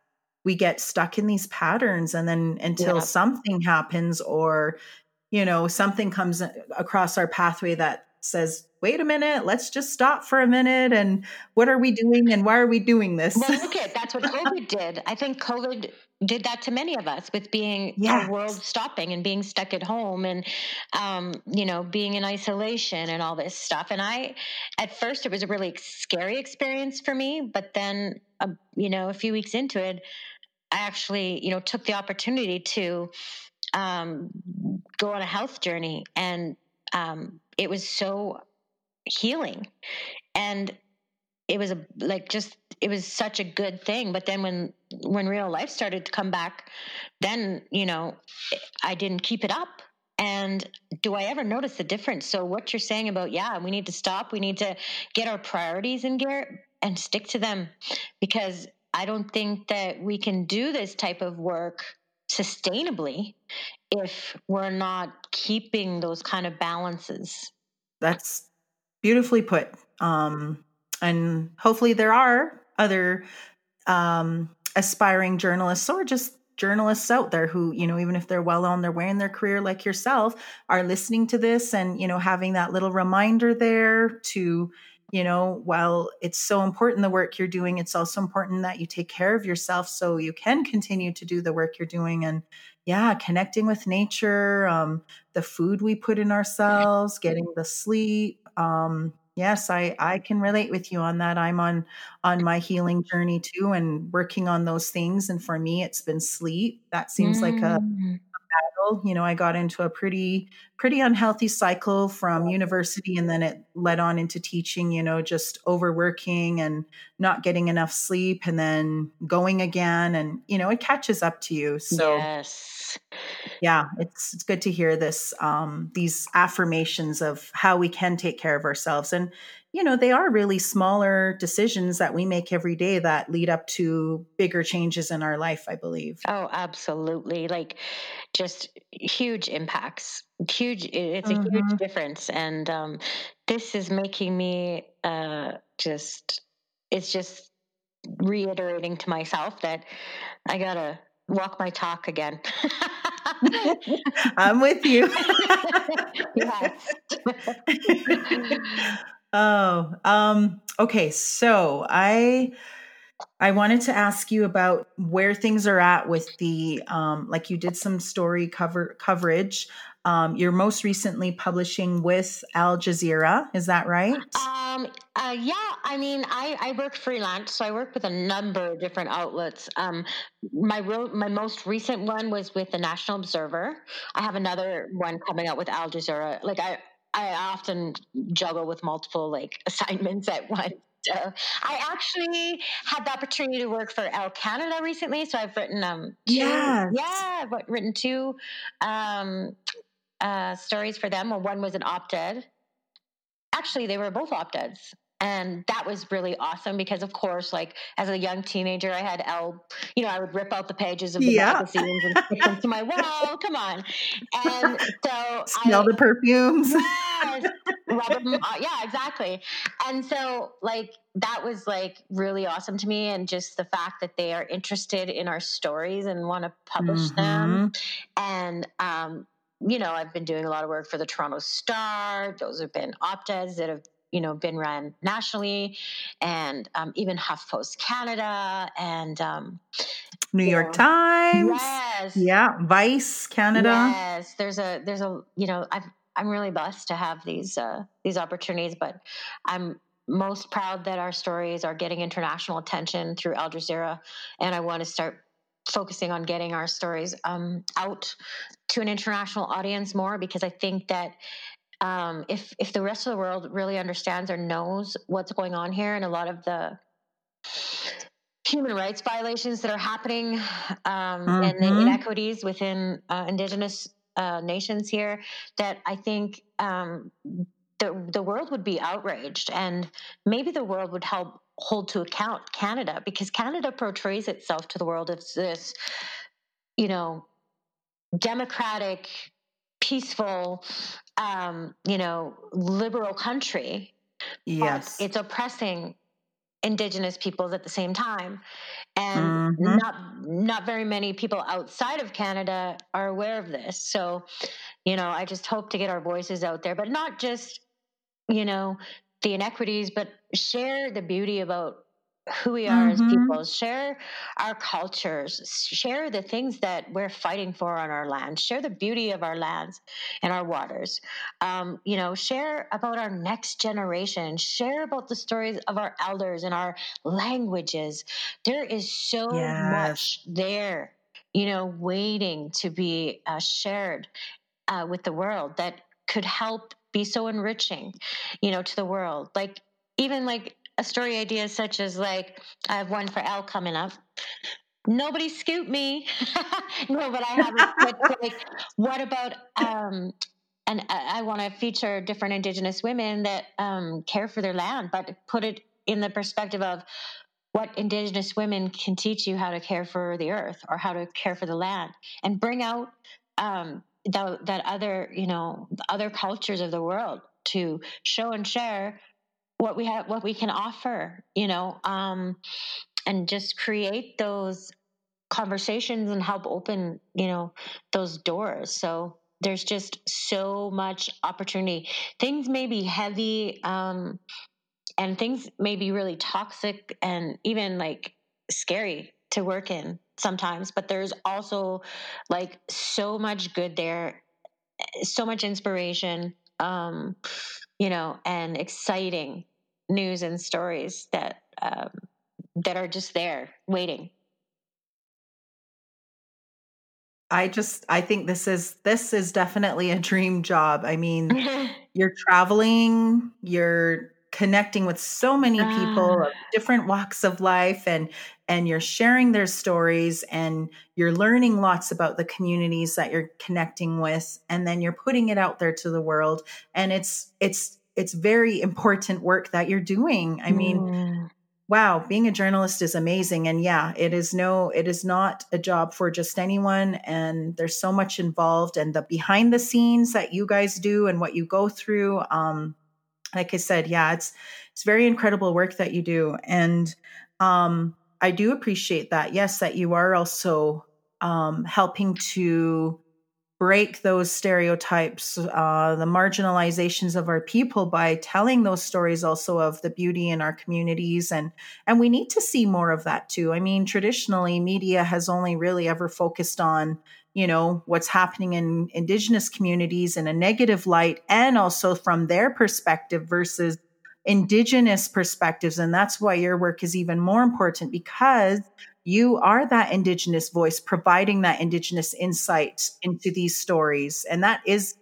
[SPEAKER 1] we get stuck in these patterns and then until yeah. something happens or you know something comes across our pathway that says, wait a minute, let's just stop for a minute. And what are we doing? And why are we doing this?
[SPEAKER 2] Well, look at that's what COVID did. I think COVID did that to many of us with being yes. our world stopping and being stuck at home and um, you know being in isolation and all this stuff and i at first it was a really scary experience for me but then uh, you know a few weeks into it i actually you know took the opportunity to um, go on a health journey and um, it was so healing. And it was a like just it was such a good thing. But then when when real life started to come back then you know i didn't keep it up. And do i ever notice the difference? So what you're saying about yeah we need to stop we need to get our priorities in gear and stick to them. Because i don't think that we can do this type of work sustainably if we're not keeping those kind of balances
[SPEAKER 1] that's beautifully put. Um, and hopefully there are other um, aspiring journalists or just journalists out there who, you know, even if they're well on their way in their career like yourself, are listening to this and, you know, having that little reminder there to, you know, while it's so important the work you're doing, it's also important that you take care of yourself so you can continue to do the work you're doing and yeah, connecting with nature, um, the food we put in ourselves, getting the sleep. Um, yes, I I can relate with you on that. I'm on on my healing journey too, and working on those things. And for me, it's been sleep. That seems mm. like a mm battle. You know, I got into a pretty pretty unhealthy cycle from university and then it led on into teaching, you know, just overworking and not getting enough sleep and then going again and you know, it catches up to you. So Yes. Yeah, it's it's good to hear this um these affirmations of how we can take care of ourselves and you know, they are really smaller decisions that we make every day that lead up to bigger changes in our life, I believe.
[SPEAKER 2] Oh, absolutely. Like just huge impacts. Huge it's a mm-hmm. huge difference. And um this is making me uh just it's just reiterating to myself that I gotta walk my talk again.
[SPEAKER 1] I'm with you. Oh, um, okay. So I I wanted to ask you about where things are at with the um, like you did some story cover coverage. Um, you're most recently publishing with Al Jazeera, is that right?
[SPEAKER 2] Um, uh, yeah, I mean, I, I work freelance, so I work with a number of different outlets. Um, my real, my most recent one was with the National Observer. I have another one coming out with Al Jazeera. Like I, I often juggle with multiple like assignments at once. So I actually had the opportunity to work for Elle Canada recently, so I've written um two, yes. yeah, I've written two um, uh, stories for them. Well, one was an op-ed. Actually, they were both op-eds, and that was really awesome because of course like as a young teenager i had Elle you know i would rip out the pages of the yeah. magazines and stick them to my wall come on and so
[SPEAKER 1] smell I, the perfumes
[SPEAKER 2] yes, them, uh, yeah exactly and so like that was like really awesome to me and just the fact that they are interested in our stories and want to publish mm-hmm. them and um you know, I've been doing a lot of work for the Toronto Star. Those have been op-eds that have you know been run nationally and um, even huffpost canada and um,
[SPEAKER 1] new york know, times.
[SPEAKER 2] yes.
[SPEAKER 1] Yeah vice canada.
[SPEAKER 2] Yes there's a there's a you know i i'm really blessed to have these uh, these opportunities but i'm most proud that our stories are getting international attention through al jazeera and i want to start focusing on getting our stories um, out to an international audience more because i think that um, if if the rest of the world really understands or knows what's going on here and a lot of the human rights violations that are happening um, mm-hmm. and the mm-hmm. inequities within uh, indigenous uh, nations here that i think um, the, the world would be outraged and maybe the world would help hold to account canada because canada portrays itself to the world as this you know democratic peaceful um, you know, liberal country.
[SPEAKER 1] Yes.
[SPEAKER 2] it's oppressing indigenous peoples at the same time and mm-hmm. not not very many people outside of canada are aware of this so you know i just hope to get our voices out there but not just you know the inequities but share the beauty about who we are mm-hmm. as people, share our cultures, share the things that we're fighting for on our land, share the beauty of our lands and our waters. Um, you know, share about our next generation, share about the stories of our elders and our languages. There is so yes. much there, you know, waiting to be uh, shared uh, with the world that could help be so enriching, you know, to the world. Like, even like story idea such as like I have one for Elle coming up. Nobody scoop me. no, but I have a like what about um and I, I want to feature different indigenous women that um, care for their land, but put it in the perspective of what indigenous women can teach you how to care for the earth or how to care for the land and bring out um, the, that other you know other cultures of the world to show and share what we have what we can offer you know um and just create those conversations and help open you know those doors. So there's just so much opportunity. Things may be heavy um and things may be really toxic and even like scary to work in sometimes but there's also like so much good there so much inspiration. Um you know, and exciting news and stories that um, that are just there waiting.
[SPEAKER 1] I just I think this is this is definitely a dream job. I mean, you're traveling, you're connecting with so many people of ah. different walks of life and and you're sharing their stories and you're learning lots about the communities that you're connecting with and then you're putting it out there to the world and it's it's it's very important work that you're doing i mean mm. wow being a journalist is amazing and yeah it is no it is not a job for just anyone and there's so much involved and the behind the scenes that you guys do and what you go through um like I said, yeah, it's it's very incredible work that you do, and um, I do appreciate that. Yes, that you are also um, helping to break those stereotypes, uh, the marginalizations of our people by telling those stories also of the beauty in our communities, and and we need to see more of that too. I mean, traditionally, media has only really ever focused on you know what's happening in indigenous communities in a negative light and also from their perspective versus indigenous perspectives. And that's why your work is even more important because you are that indigenous voice providing that indigenous insight into these stories. And that is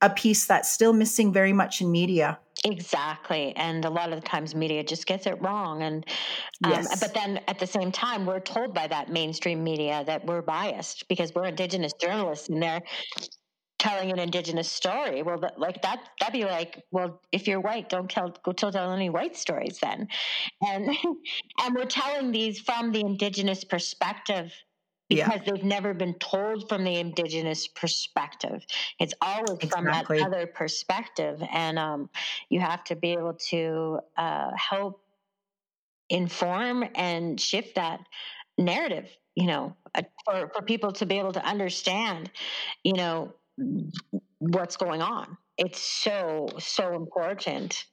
[SPEAKER 1] a piece that's still missing very much in media
[SPEAKER 2] Exactly. And a lot of the times media just gets it wrong. And, um, yes. but then at the same time, we're told by that mainstream media that we're biased because we're Indigenous journalists and they're, telling an indigenous story well that, like that that'd be like well if you're white don't tell go tell, tell any white stories then and and we're telling these from the indigenous perspective because yeah. they've never been told from the indigenous perspective it's always exactly. from that other perspective and um, you have to be able to uh, help inform and shift that narrative you know uh, for, for people to be able to understand you know what's going on. It's so, so important.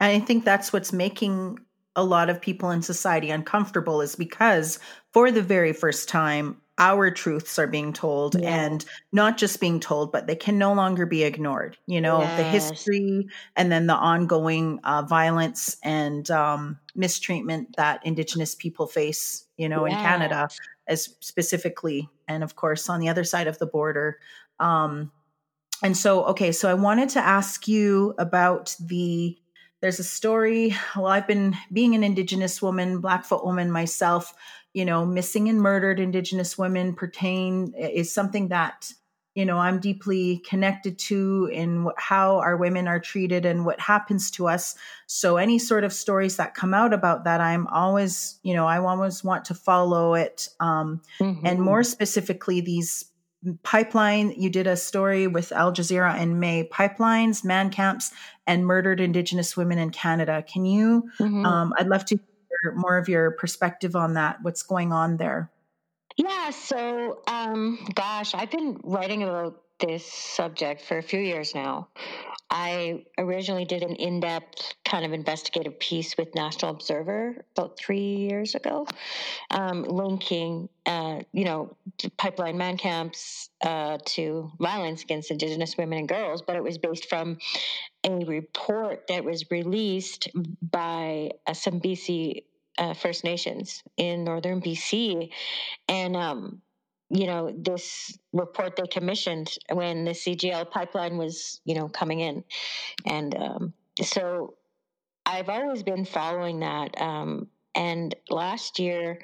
[SPEAKER 1] And I think that's what's making a lot of people in society uncomfortable is because for the very first time, our truths are being told yeah. and not just being told, but they can no longer be ignored. You know, yes. the history and then the ongoing uh, violence and um, mistreatment that Indigenous people face, you know, yes. in Canada, as specifically, and of course on the other side of the border. Um, and so, okay, so I wanted to ask you about the. There's a story. Well, I've been being an Indigenous woman, Blackfoot woman myself. You know, missing and murdered Indigenous women pertain is something that you know i'm deeply connected to in what, how our women are treated and what happens to us so any sort of stories that come out about that i'm always you know i always want to follow it um, mm-hmm. and more specifically these pipeline you did a story with al jazeera in may pipelines man camps and murdered indigenous women in canada can you mm-hmm. um, i'd love to more of your perspective on that what's going on there
[SPEAKER 2] yeah so um, gosh i've been writing about this subject for a few years now I originally did an in depth kind of investigative piece with National Observer about three years ago, um, linking, uh, you know, pipeline man camps uh, to violence against Indigenous women and girls. But it was based from a report that was released by uh, some BC uh, First Nations in northern BC. And um, you know this report they commissioned when the CGL pipeline was you know coming in, and um, so I've always been following that. Um, and last year,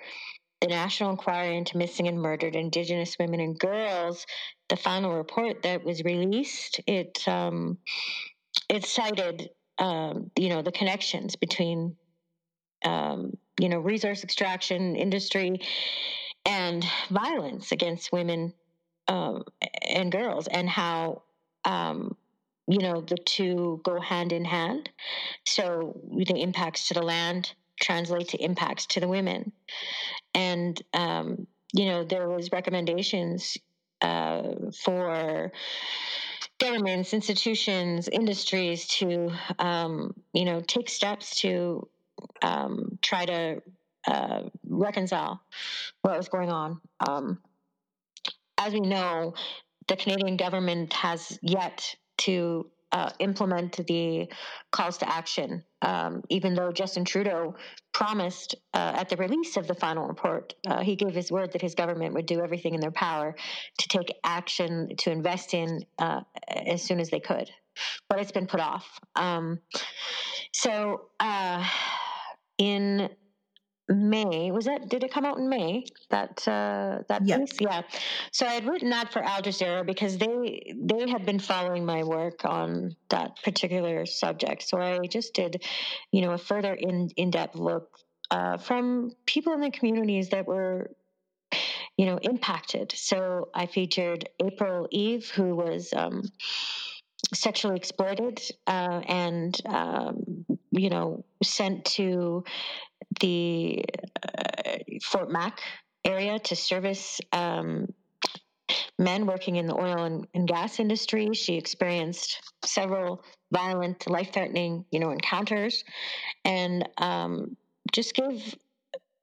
[SPEAKER 2] the National Inquiry into Missing and Murdered Indigenous Women and Girls, the final report that was released, it um, it cited um, you know the connections between um, you know resource extraction industry and violence against women um, and girls, and how um, you know the two go hand in hand. So the impacts to the land translate to impacts to the women, and um, you know there was recommendations uh, for governments, institutions, industries to um, you know take steps to um, try to uh, reconcile what was going on. Um, as we know, the Canadian government has yet to uh, implement the calls to action, um, even though Justin Trudeau promised uh, at the release of the final report, uh, he gave his word that his government would do everything in their power to take action to invest in uh, as soon as they could. But it's been put off. Um, so, uh, in May was that? Did it come out in May? That uh, that yeah. piece, yeah. So I had written that for Al Jazeera because they they had been following my work on that particular subject. So I just did, you know, a further in in depth look uh, from people in the communities that were you know impacted so i featured april eve who was um, sexually exploited uh, and um, you know sent to the uh, Fort Mac area to service um, men working in the oil and, and, gas industry. She experienced several violent, life-threatening, you know, encounters, and um, just gave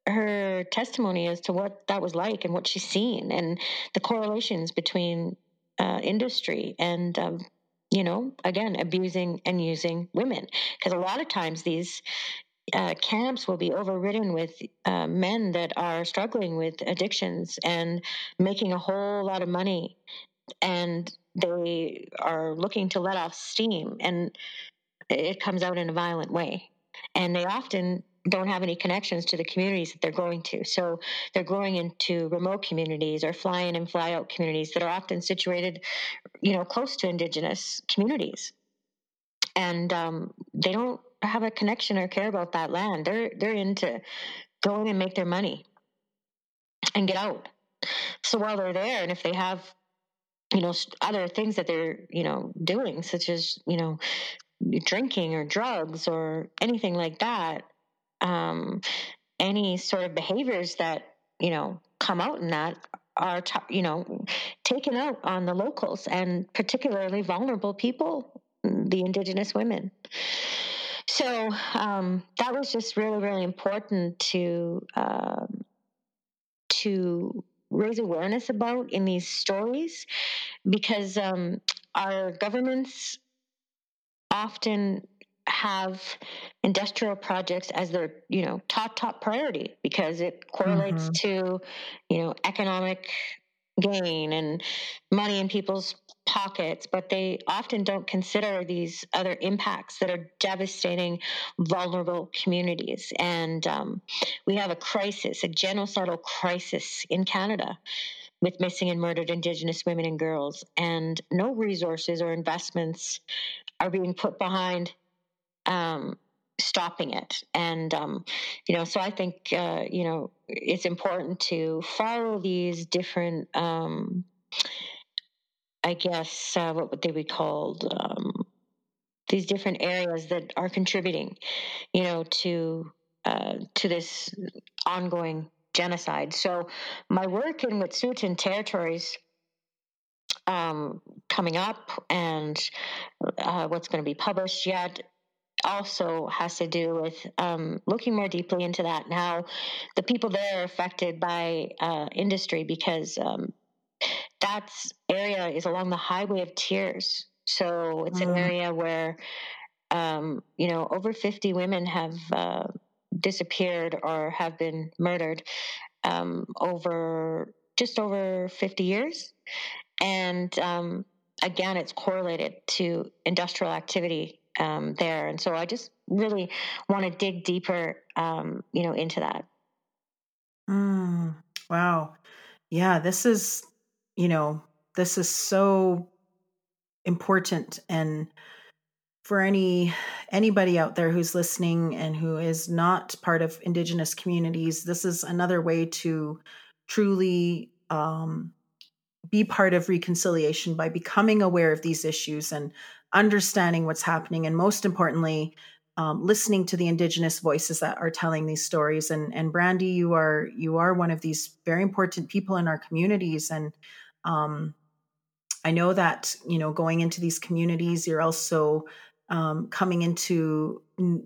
[SPEAKER 2] her testimony as to what that was like and what she's seen, and the correlations between uh, industry and um, you know, again, abusing and using women. Because a lot of times these uh, camps will be overridden with uh, men that are struggling with addictions and making a whole lot of money. And they are looking to let off steam, and it comes out in a violent way. And they often don't have any connections to the communities that they're going to. So they're going into remote communities or fly in and fly out communities that are often situated, you know, close to indigenous communities. And um, they don't have a connection or care about that land. They're they're into go in and make their money and get out. So while they're there, and if they have, you know, other things that they're, you know, doing, such as, you know, drinking or drugs or anything like that, um, any sort of behaviors that, you know, come out in that are, you know, taken out on the locals and particularly vulnerable people, the Indigenous women. So um, that was just really, really important to um, to raise awareness about in these stories, because um, our governments often have industrial projects as their you know top top priority because it correlates mm-hmm. to you know economic gain and money in people's pockets, but they often don't consider these other impacts that are devastating vulnerable communities. And um, we have a crisis, a genocidal crisis in Canada with missing and murdered Indigenous women and girls, and no resources or investments are being put behind. Um, stopping it and um, you know so i think uh, you know it's important to follow these different um, I guess uh, what would they be called? Um, these different areas that are contributing, you know, to uh, to this ongoing genocide. So my work in Wet'suwet'en territories um, coming up and uh, what's going to be published yet also has to do with um, looking more deeply into that now the people there are affected by uh, industry because um, that area is along the highway of tears. So it's mm. an area where, um, you know, over 50 women have uh, disappeared or have been murdered um, over just over 50 years. And um, again, it's correlated to industrial activity um, there. And so I just really want to dig deeper, um, you know, into that.
[SPEAKER 1] Mm, wow. Yeah, this is you know, this is so important and for any anybody out there who's listening and who is not part of indigenous communities this is another way to truly um, be part of reconciliation by becoming aware of these issues and understanding what's happening and most importantly um, listening to the indigenous voices that are telling these stories and and brandi you are you are one of these very important people in our communities and um, I know that you know going into these communities, you're also um, coming into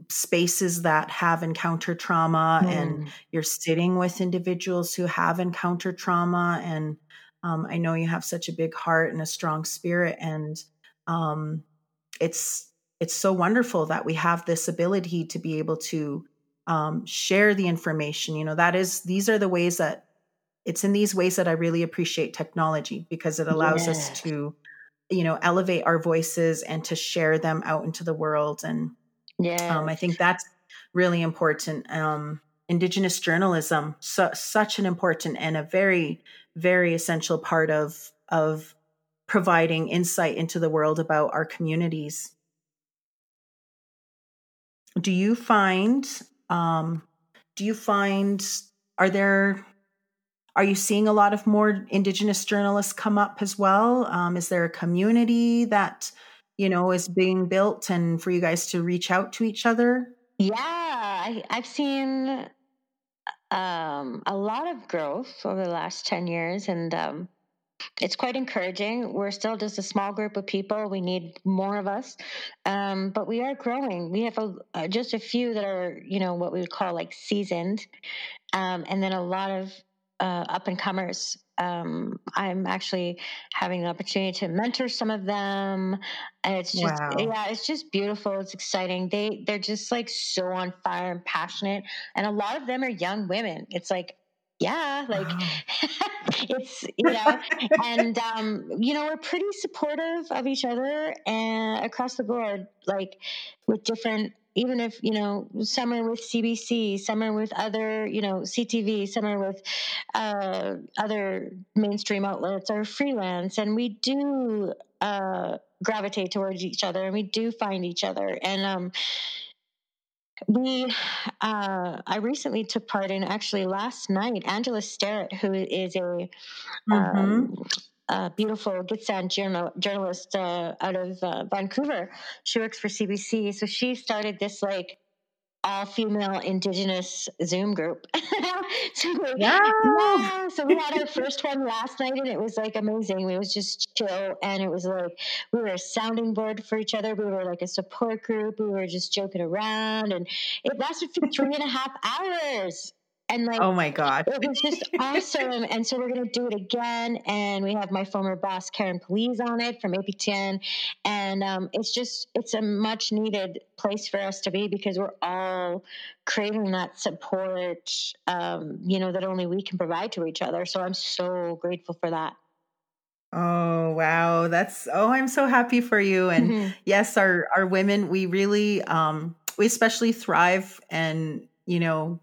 [SPEAKER 1] spaces that have encountered trauma, mm. and you're sitting with individuals who have encountered trauma. And um, I know you have such a big heart and a strong spirit, and um, it's it's so wonderful that we have this ability to be able to um, share the information. You know, that is these are the ways that it's in these ways that I really appreciate technology because it allows us to, you know, elevate our voices and to share them out into the world. And yeah, um, I think that's really important. Um, Indigenous journalism, so, such an important and a very, very essential part of of providing insight into the world about our communities. Do you find? Um, do you find? Are there are you seeing a lot of more indigenous journalists come up as well um, is there a community that you know is being built and for you guys to reach out to each other
[SPEAKER 2] yeah I, have seen um, a lot of growth over the last 10 years and um, it's quite encouraging. We're still just a small group of people. We need more of us, um, but we are growing. We have a, uh, just a few that are, you know, what we would call like seasoned, um, and then a lot of uh, up and comers. Um, I'm actually having the opportunity to mentor some of them. And it's just, wow. yeah, it's just beautiful. It's exciting. They, they're just like so on fire and passionate. And a lot of them are young women. It's like, yeah, like it's, you know, and, um, you know, we're pretty supportive of each other and across the board, like with different even if you know some are with cbc some are with other you know ctv some are with uh, other mainstream outlets or freelance and we do uh, gravitate towards each other and we do find each other and um, we uh, i recently took part in actually last night angela sterritt who is a mm-hmm. um, a beautiful Gitxsan journal, journalist uh, out of uh, Vancouver. She works for CBC. So she started this like all female indigenous Zoom group. so, yeah. yeah. So we had our first one last night and it was like amazing. It was just chill and it was like we were a sounding board for each other. We were like a support group. We were just joking around and it lasted for three and a half hours. And like,
[SPEAKER 1] oh my God.
[SPEAKER 2] It was just awesome. And so we're going to do it again. And we have my former boss, Karyn Pugliese, on it from APTN. And um, it's just, it's a much needed place for us to be because we're all craving that support, um, you know, that only we can provide to each other. So I'm so grateful for that.
[SPEAKER 1] Oh wow, that's oh I'm so happy for you and mm-hmm. yes our our women we really um we especially thrive and you know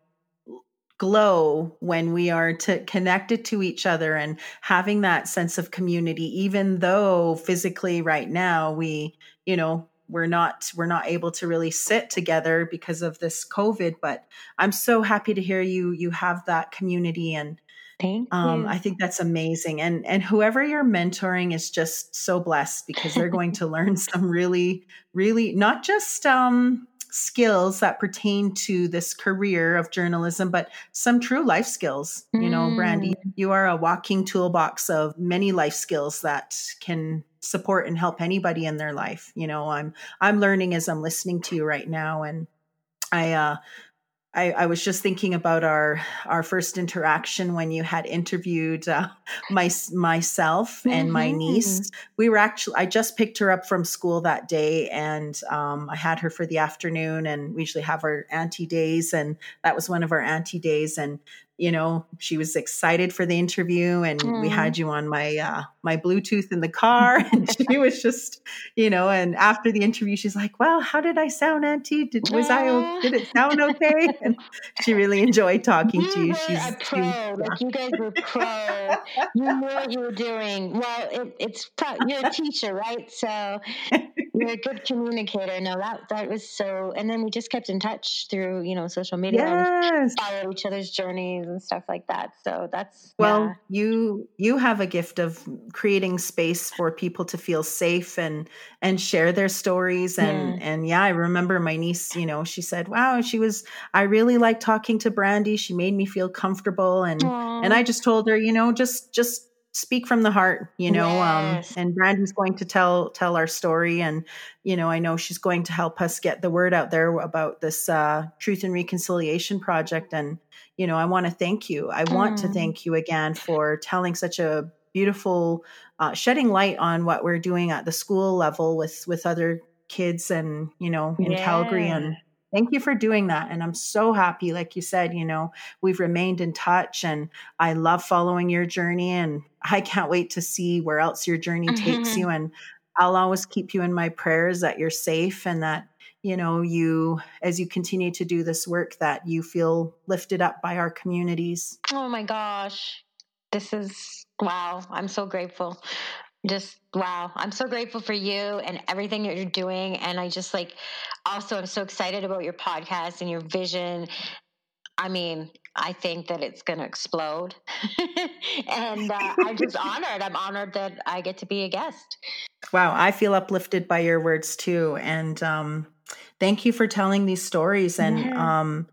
[SPEAKER 1] glow when we are to connected to each other and having that sense of community even though physically right now we you know we're not we're not able to really sit together because of this covid but i'm so happy to hear you you have that community and
[SPEAKER 2] Thank um,
[SPEAKER 1] I think that's amazing. And and whoever you're mentoring is just so blessed because they're going to learn some really, really not just um skills that pertain to this career of journalism, but some true life skills. Mm. You know, Brandi, mm. you are a walking toolbox of many life skills that can support and help anybody in their life. You know, I'm I'm learning as I'm listening to you right now and I uh I, I, was just thinking about our our first interaction when you had interviewed uh, my myself and mm-hmm. my niece. We were actually I just picked her up from school that day, and um, I had her for the afternoon. And we usually have our auntie days, and that was one of our auntie days. And you know she was excited for the interview and mm. we had you on my uh my bluetooth in the car and she was just you know and after the interview she's like well how did i sound auntie? Did was i did it sound okay? And she really enjoyed talking you to you.
[SPEAKER 2] She's a pro. she, like you guys were pro. You knew what you were doing. Well it, it's pro- you're a teacher right? So you're a good communicator no that that was so and then we just kept in touch through you know social media yes. and followed each other's journeys and stuff like that. So that's
[SPEAKER 1] well, yeah. you you have a gift of creating space for people to feel safe and and share their stories and yeah. and yeah, I remember my niece, you know, she said, "Wow, she was I really like talking to Brandi. She made me feel comfortable." And Aww. and I just told her, you know, just just speak from the heart you know um, yes. um and brandi's going to tell tell our story and you know i know she's going to help us get the word out there about this uh truth and reconciliation project and you know i want to thank you i want to mm. thank you again for telling such a beautiful uh, shedding light on what we're doing at the school level with with other kids and you know in yeah. calgary and Thank you for doing that. And I'm so happy. Like you said, you know, we've remained in touch and I love following your journey and I can't wait to see where else your journey takes mm-hmm. you. And I'll always keep you in my prayers that you're safe and that, you know, you, as you continue to do this work, that you feel lifted up by our communities.
[SPEAKER 2] Oh my gosh. This is wow. I'm so grateful just wow i'm so grateful for you and everything that you're doing and i just like also i'm so excited about your podcast and your vision. I mean i think that it's going to explode and uh, i'm just honored. I'm honored that i get to be a guest.
[SPEAKER 1] Wow i feel uplifted by your words too and um, thank you for telling these stories and yeah. um,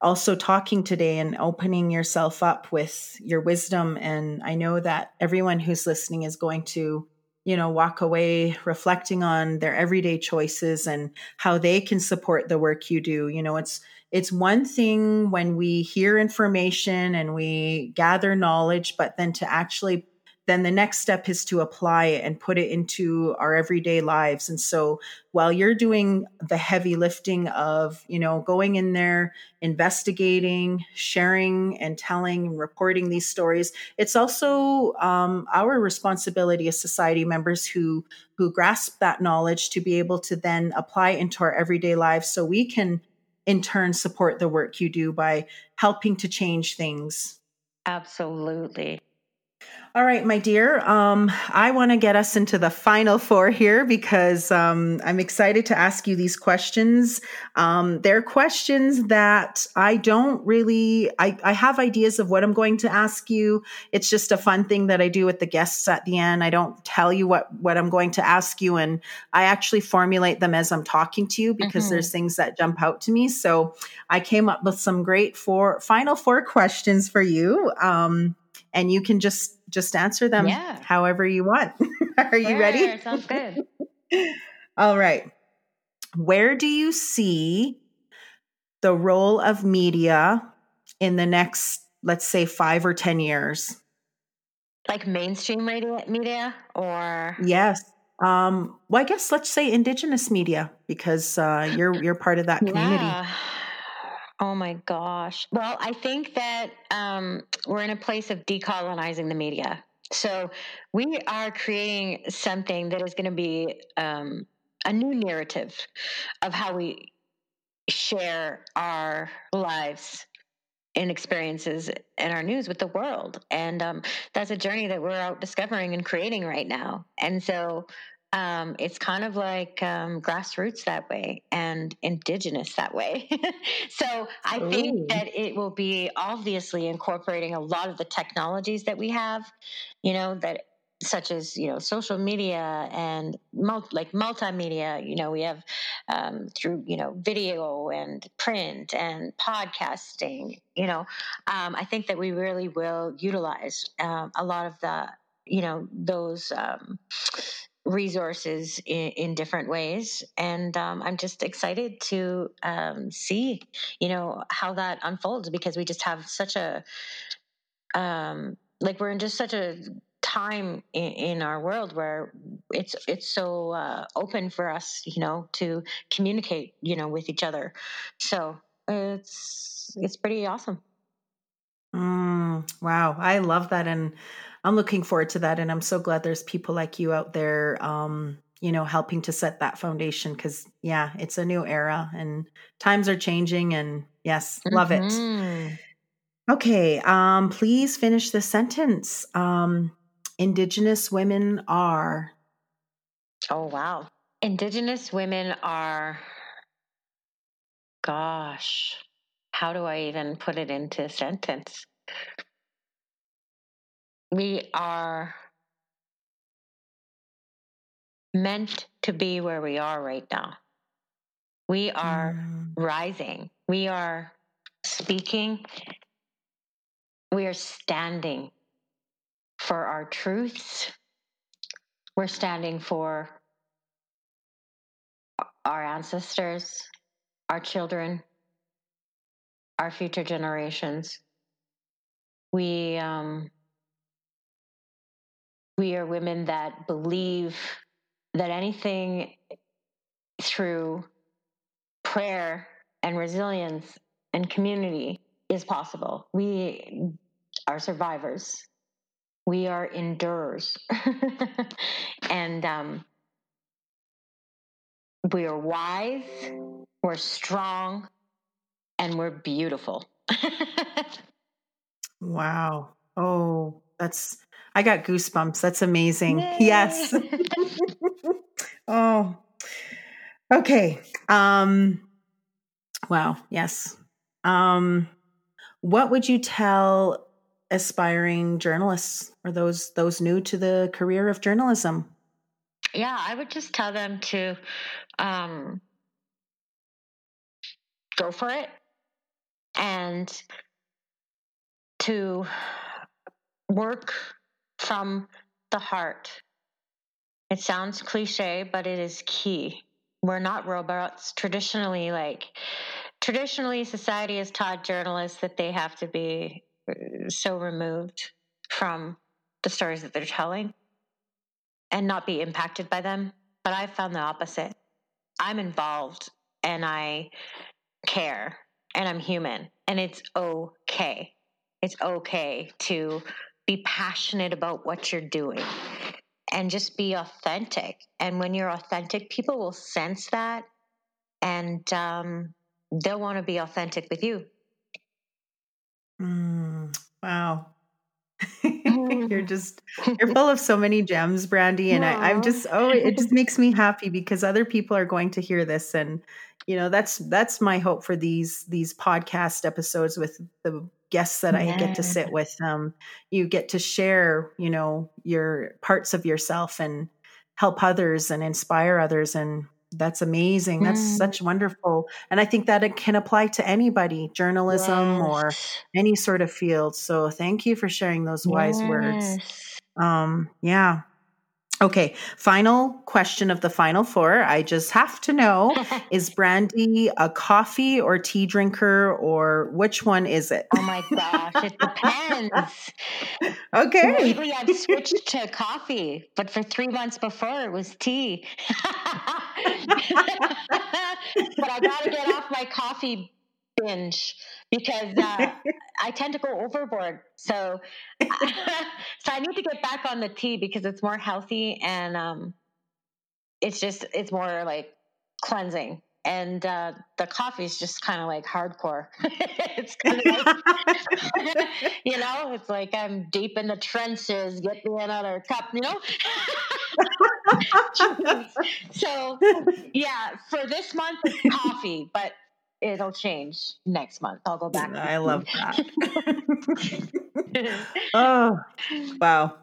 [SPEAKER 1] also talking today and opening yourself up with your wisdom. And I know that everyone who's listening is going to, you know, walk away reflecting on their everyday choices and how they can support the work you do. You know, it's, it's one thing when we hear information and we gather knowledge, but then to actually then the next step is to apply it and put it into our everyday lives. And so while you're doing the heavy lifting of, you know, going in there, investigating, sharing and telling and reporting these stories, it's also um, our responsibility as society members who who grasp that knowledge to be able to then apply into our everyday lives so we can in turn support the work you do by helping to change things.
[SPEAKER 2] Absolutely.
[SPEAKER 1] All right, my dear. Um, I want to get us into the final four here because um, I'm excited to ask you these questions. Um, they're questions that I don't really, I, I have ideas of what I'm going to ask you. It's just a fun thing that I do with the guests at the end. I don't tell you what, what I'm going to ask you, and I actually formulate them as I'm talking to you because mm-hmm. there's things that jump out to me. So I came up with some great four, final four questions for you. Um, and you can just just answer them yeah. however you want. Are sure, you ready?
[SPEAKER 2] Sounds good.
[SPEAKER 1] All right. Where do you see the role of media in the next, let's say, five or 10 years?
[SPEAKER 2] Like mainstream media, media or?
[SPEAKER 1] Yes. Um, well, I guess let's say indigenous media because uh, you're you're part of that community. Yeah.
[SPEAKER 2] Oh my gosh. Well, I think that um, we're in a place of decolonizing the media. So we are creating something that is going to be um, a new narrative of how we share our lives and experiences and our news with the world. And um, that's a journey that we're out discovering and creating right now. And so um, it's kind of like um, grassroots that way and indigenous that way. so I Ooh. think that it will be obviously incorporating a lot of the technologies that we have, you know, that such as you know social media and mul- like multimedia you know we have um, through you know video and print and podcasting you know um, i think that we really will utilize um, a lot of the you know those um, resources in, in different ways. And um, i'm just excited to um, see you know how that unfolds because we just have such a um, like we're in just such a time in, in our world where it's it's so uh, open for us you know to communicate you know with each other. So it's it's pretty awesome.
[SPEAKER 1] Mm, wow. I love that. And I'm looking forward to that. And I'm so glad there's people like you out there, um, you know, helping to set that foundation. Cause yeah, it's a new era and times are changing. And yes, love mm-hmm. it. Okay. Um, please finish the sentence. Um, Indigenous women are.
[SPEAKER 2] Oh, wow. Indigenous women are, gosh, how do I even put it into a sentence? We are meant to be where we are right now. We are mm. rising. We are speaking. We are standing for our truths. We're standing for our ancestors, our children, our future generations. We um, we are women that believe that anything through prayer and resilience and community is possible. We are survivors. We are endurers. and um, we are wise, we're strong, and we're beautiful.
[SPEAKER 1] wow. Oh, that's I got goosebumps. That's amazing. Yay. Yes. oh. Okay. Um wow, yes. Um what would you tell aspiring journalists or those those new to the career of journalism?
[SPEAKER 2] Yeah, I would just tell them to um go for it and to work from the heart. It sounds cliche, but it is key. We're not robots. Traditionally, like, traditionally, society has taught journalists that they have to be uh, so removed from the stories that they're telling and not be impacted by them. But I've found the opposite. I'm involved and I care and I'm human and it's okay. It's okay to be passionate about what you're doing and just be authentic. And when you're authentic, people will sense that and um, they'll want to be authentic with you.
[SPEAKER 1] Mm, wow. you're just you're full of so many gems brandi and I, i'm just oh it just makes me happy because other people are going to hear this and you know that's that's my hope for these these podcast episodes with the guests that I get to sit with. Um, you get to share, you know, your parts of yourself and help others and inspire others. And that's amazing. That's mm. such wonderful. And I think that it can apply to anybody, journalism yes. or any sort of field. So thank you for sharing those wise yes. words. Um, yeah. Okay, final question of the final four. I just have to know is Brandi a coffee or tea drinker, or which one is it?
[SPEAKER 2] Oh my gosh, it depends.
[SPEAKER 1] okay.
[SPEAKER 2] Lately, I've switched to coffee, but for three months before, it was tea. but I got to get off my coffee binge because uh, I tend to go overboard. So, so I need to get back on the tea because it's more healthy and um, it's just it's more like cleansing. And uh, the coffee is just kind of like hardcore. it's kind of like, you know, it's like I'm deep in the trenches. Get me another cup, you know. so yeah, for this month it's coffee, but it'll change next month. I'll go back.
[SPEAKER 1] I love that. oh, wow.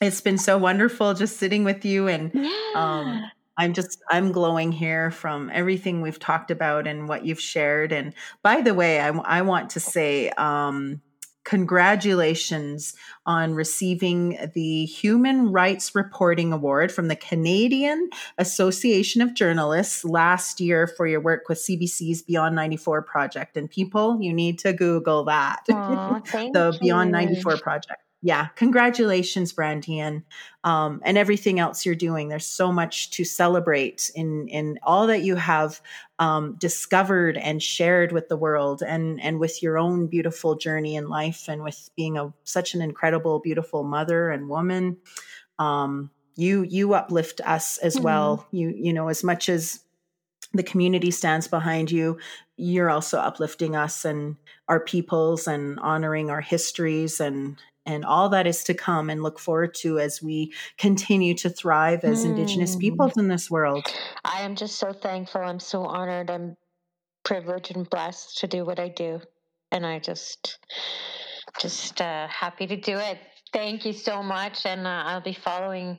[SPEAKER 1] It's been so wonderful just sitting with you and um, yeah. um, I'm just I'm glowing here from everything we've talked about and what you've shared. And by the way, I, I want to say um, congratulations on receiving the Human Rights Reporting Award from the Canadian Association of Journalists last year for your work with CBC's Beyond 94 project. And people, you need to Google that.
[SPEAKER 2] Aww,
[SPEAKER 1] the Beyond 94 project yeah, congratulations, Brandian, um, and everything else you're doing. There's so much to celebrate in in all that you have um, discovered and shared with the world, and and with your own beautiful journey in life, and with being a such an incredible, beautiful mother and woman. Um, you you uplift us as mm-hmm. well. You you know as much as the community stands behind you you're also uplifting us and our peoples and honoring our histories and and all that is to come and look forward to as we continue to thrive as mm. Indigenous hmm. peoples in this world.
[SPEAKER 2] I am just so thankful. I'm so honored. I'm privileged and blessed to do what I do. And I just, just uh, happy to do it. Thank you so much. And uh, I'll be following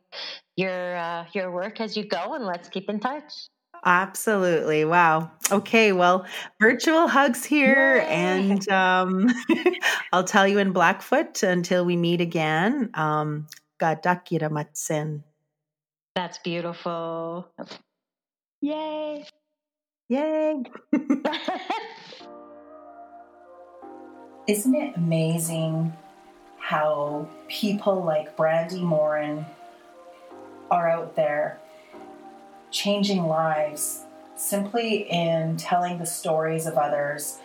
[SPEAKER 2] your, uh, your work as you go and let's keep in touch.
[SPEAKER 1] Absolutely. Wow. Okay. Well, virtual hugs here. Yay. And um, I'll tell you in Blackfoot until we meet again. Um, Gadakiramatsen.
[SPEAKER 2] That's beautiful. Yay.
[SPEAKER 1] Yay. Isn't it amazing how people like Brandi Morin are out there changing lives simply in telling the stories of others,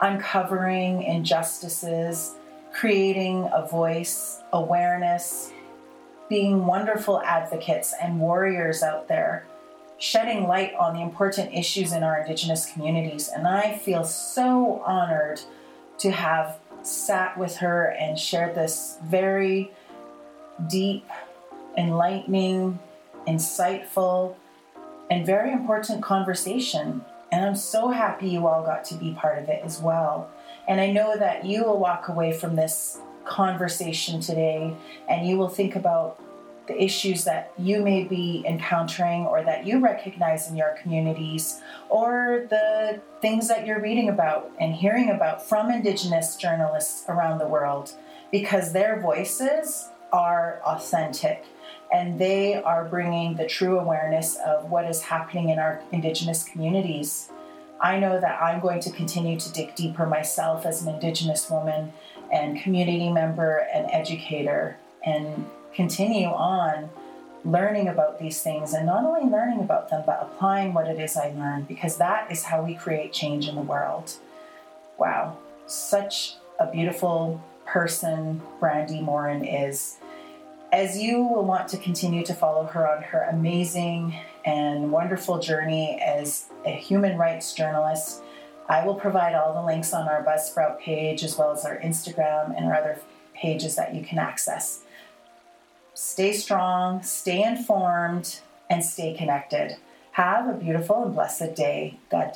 [SPEAKER 1] uncovering injustices, creating a voice, awareness, being wonderful advocates and warriors out there, shedding light on the important issues in our Indigenous communities. And I feel so honored to have sat with her and shared this very deep, enlightening, insightful, and very important conversation. And I'm so happy you all got to be part of it as well. And I know that you will walk away from this conversation today and you will think about the issues that you may be encountering or that you recognize in your communities, or the things that you're reading about and hearing about from Indigenous journalists around the world, because their voices are authentic and they are bringing the true awareness of what is happening in our Indigenous communities. I know that I'm going to continue to dig deeper myself as an Indigenous woman and community member and educator and continue on learning about these things and not only learning about them, but applying what it is I learned because that is how we create change in the world. Wow, such a beautiful person Brandi Morin is. As you will want to continue to follow her on her amazing and wonderful journey as a human rights journalist, I will provide all the links on our Buzzsprout page as well as our Instagram and our other pages that you can access. Stay strong, stay informed, and stay connected. Have a beautiful and blessed day. God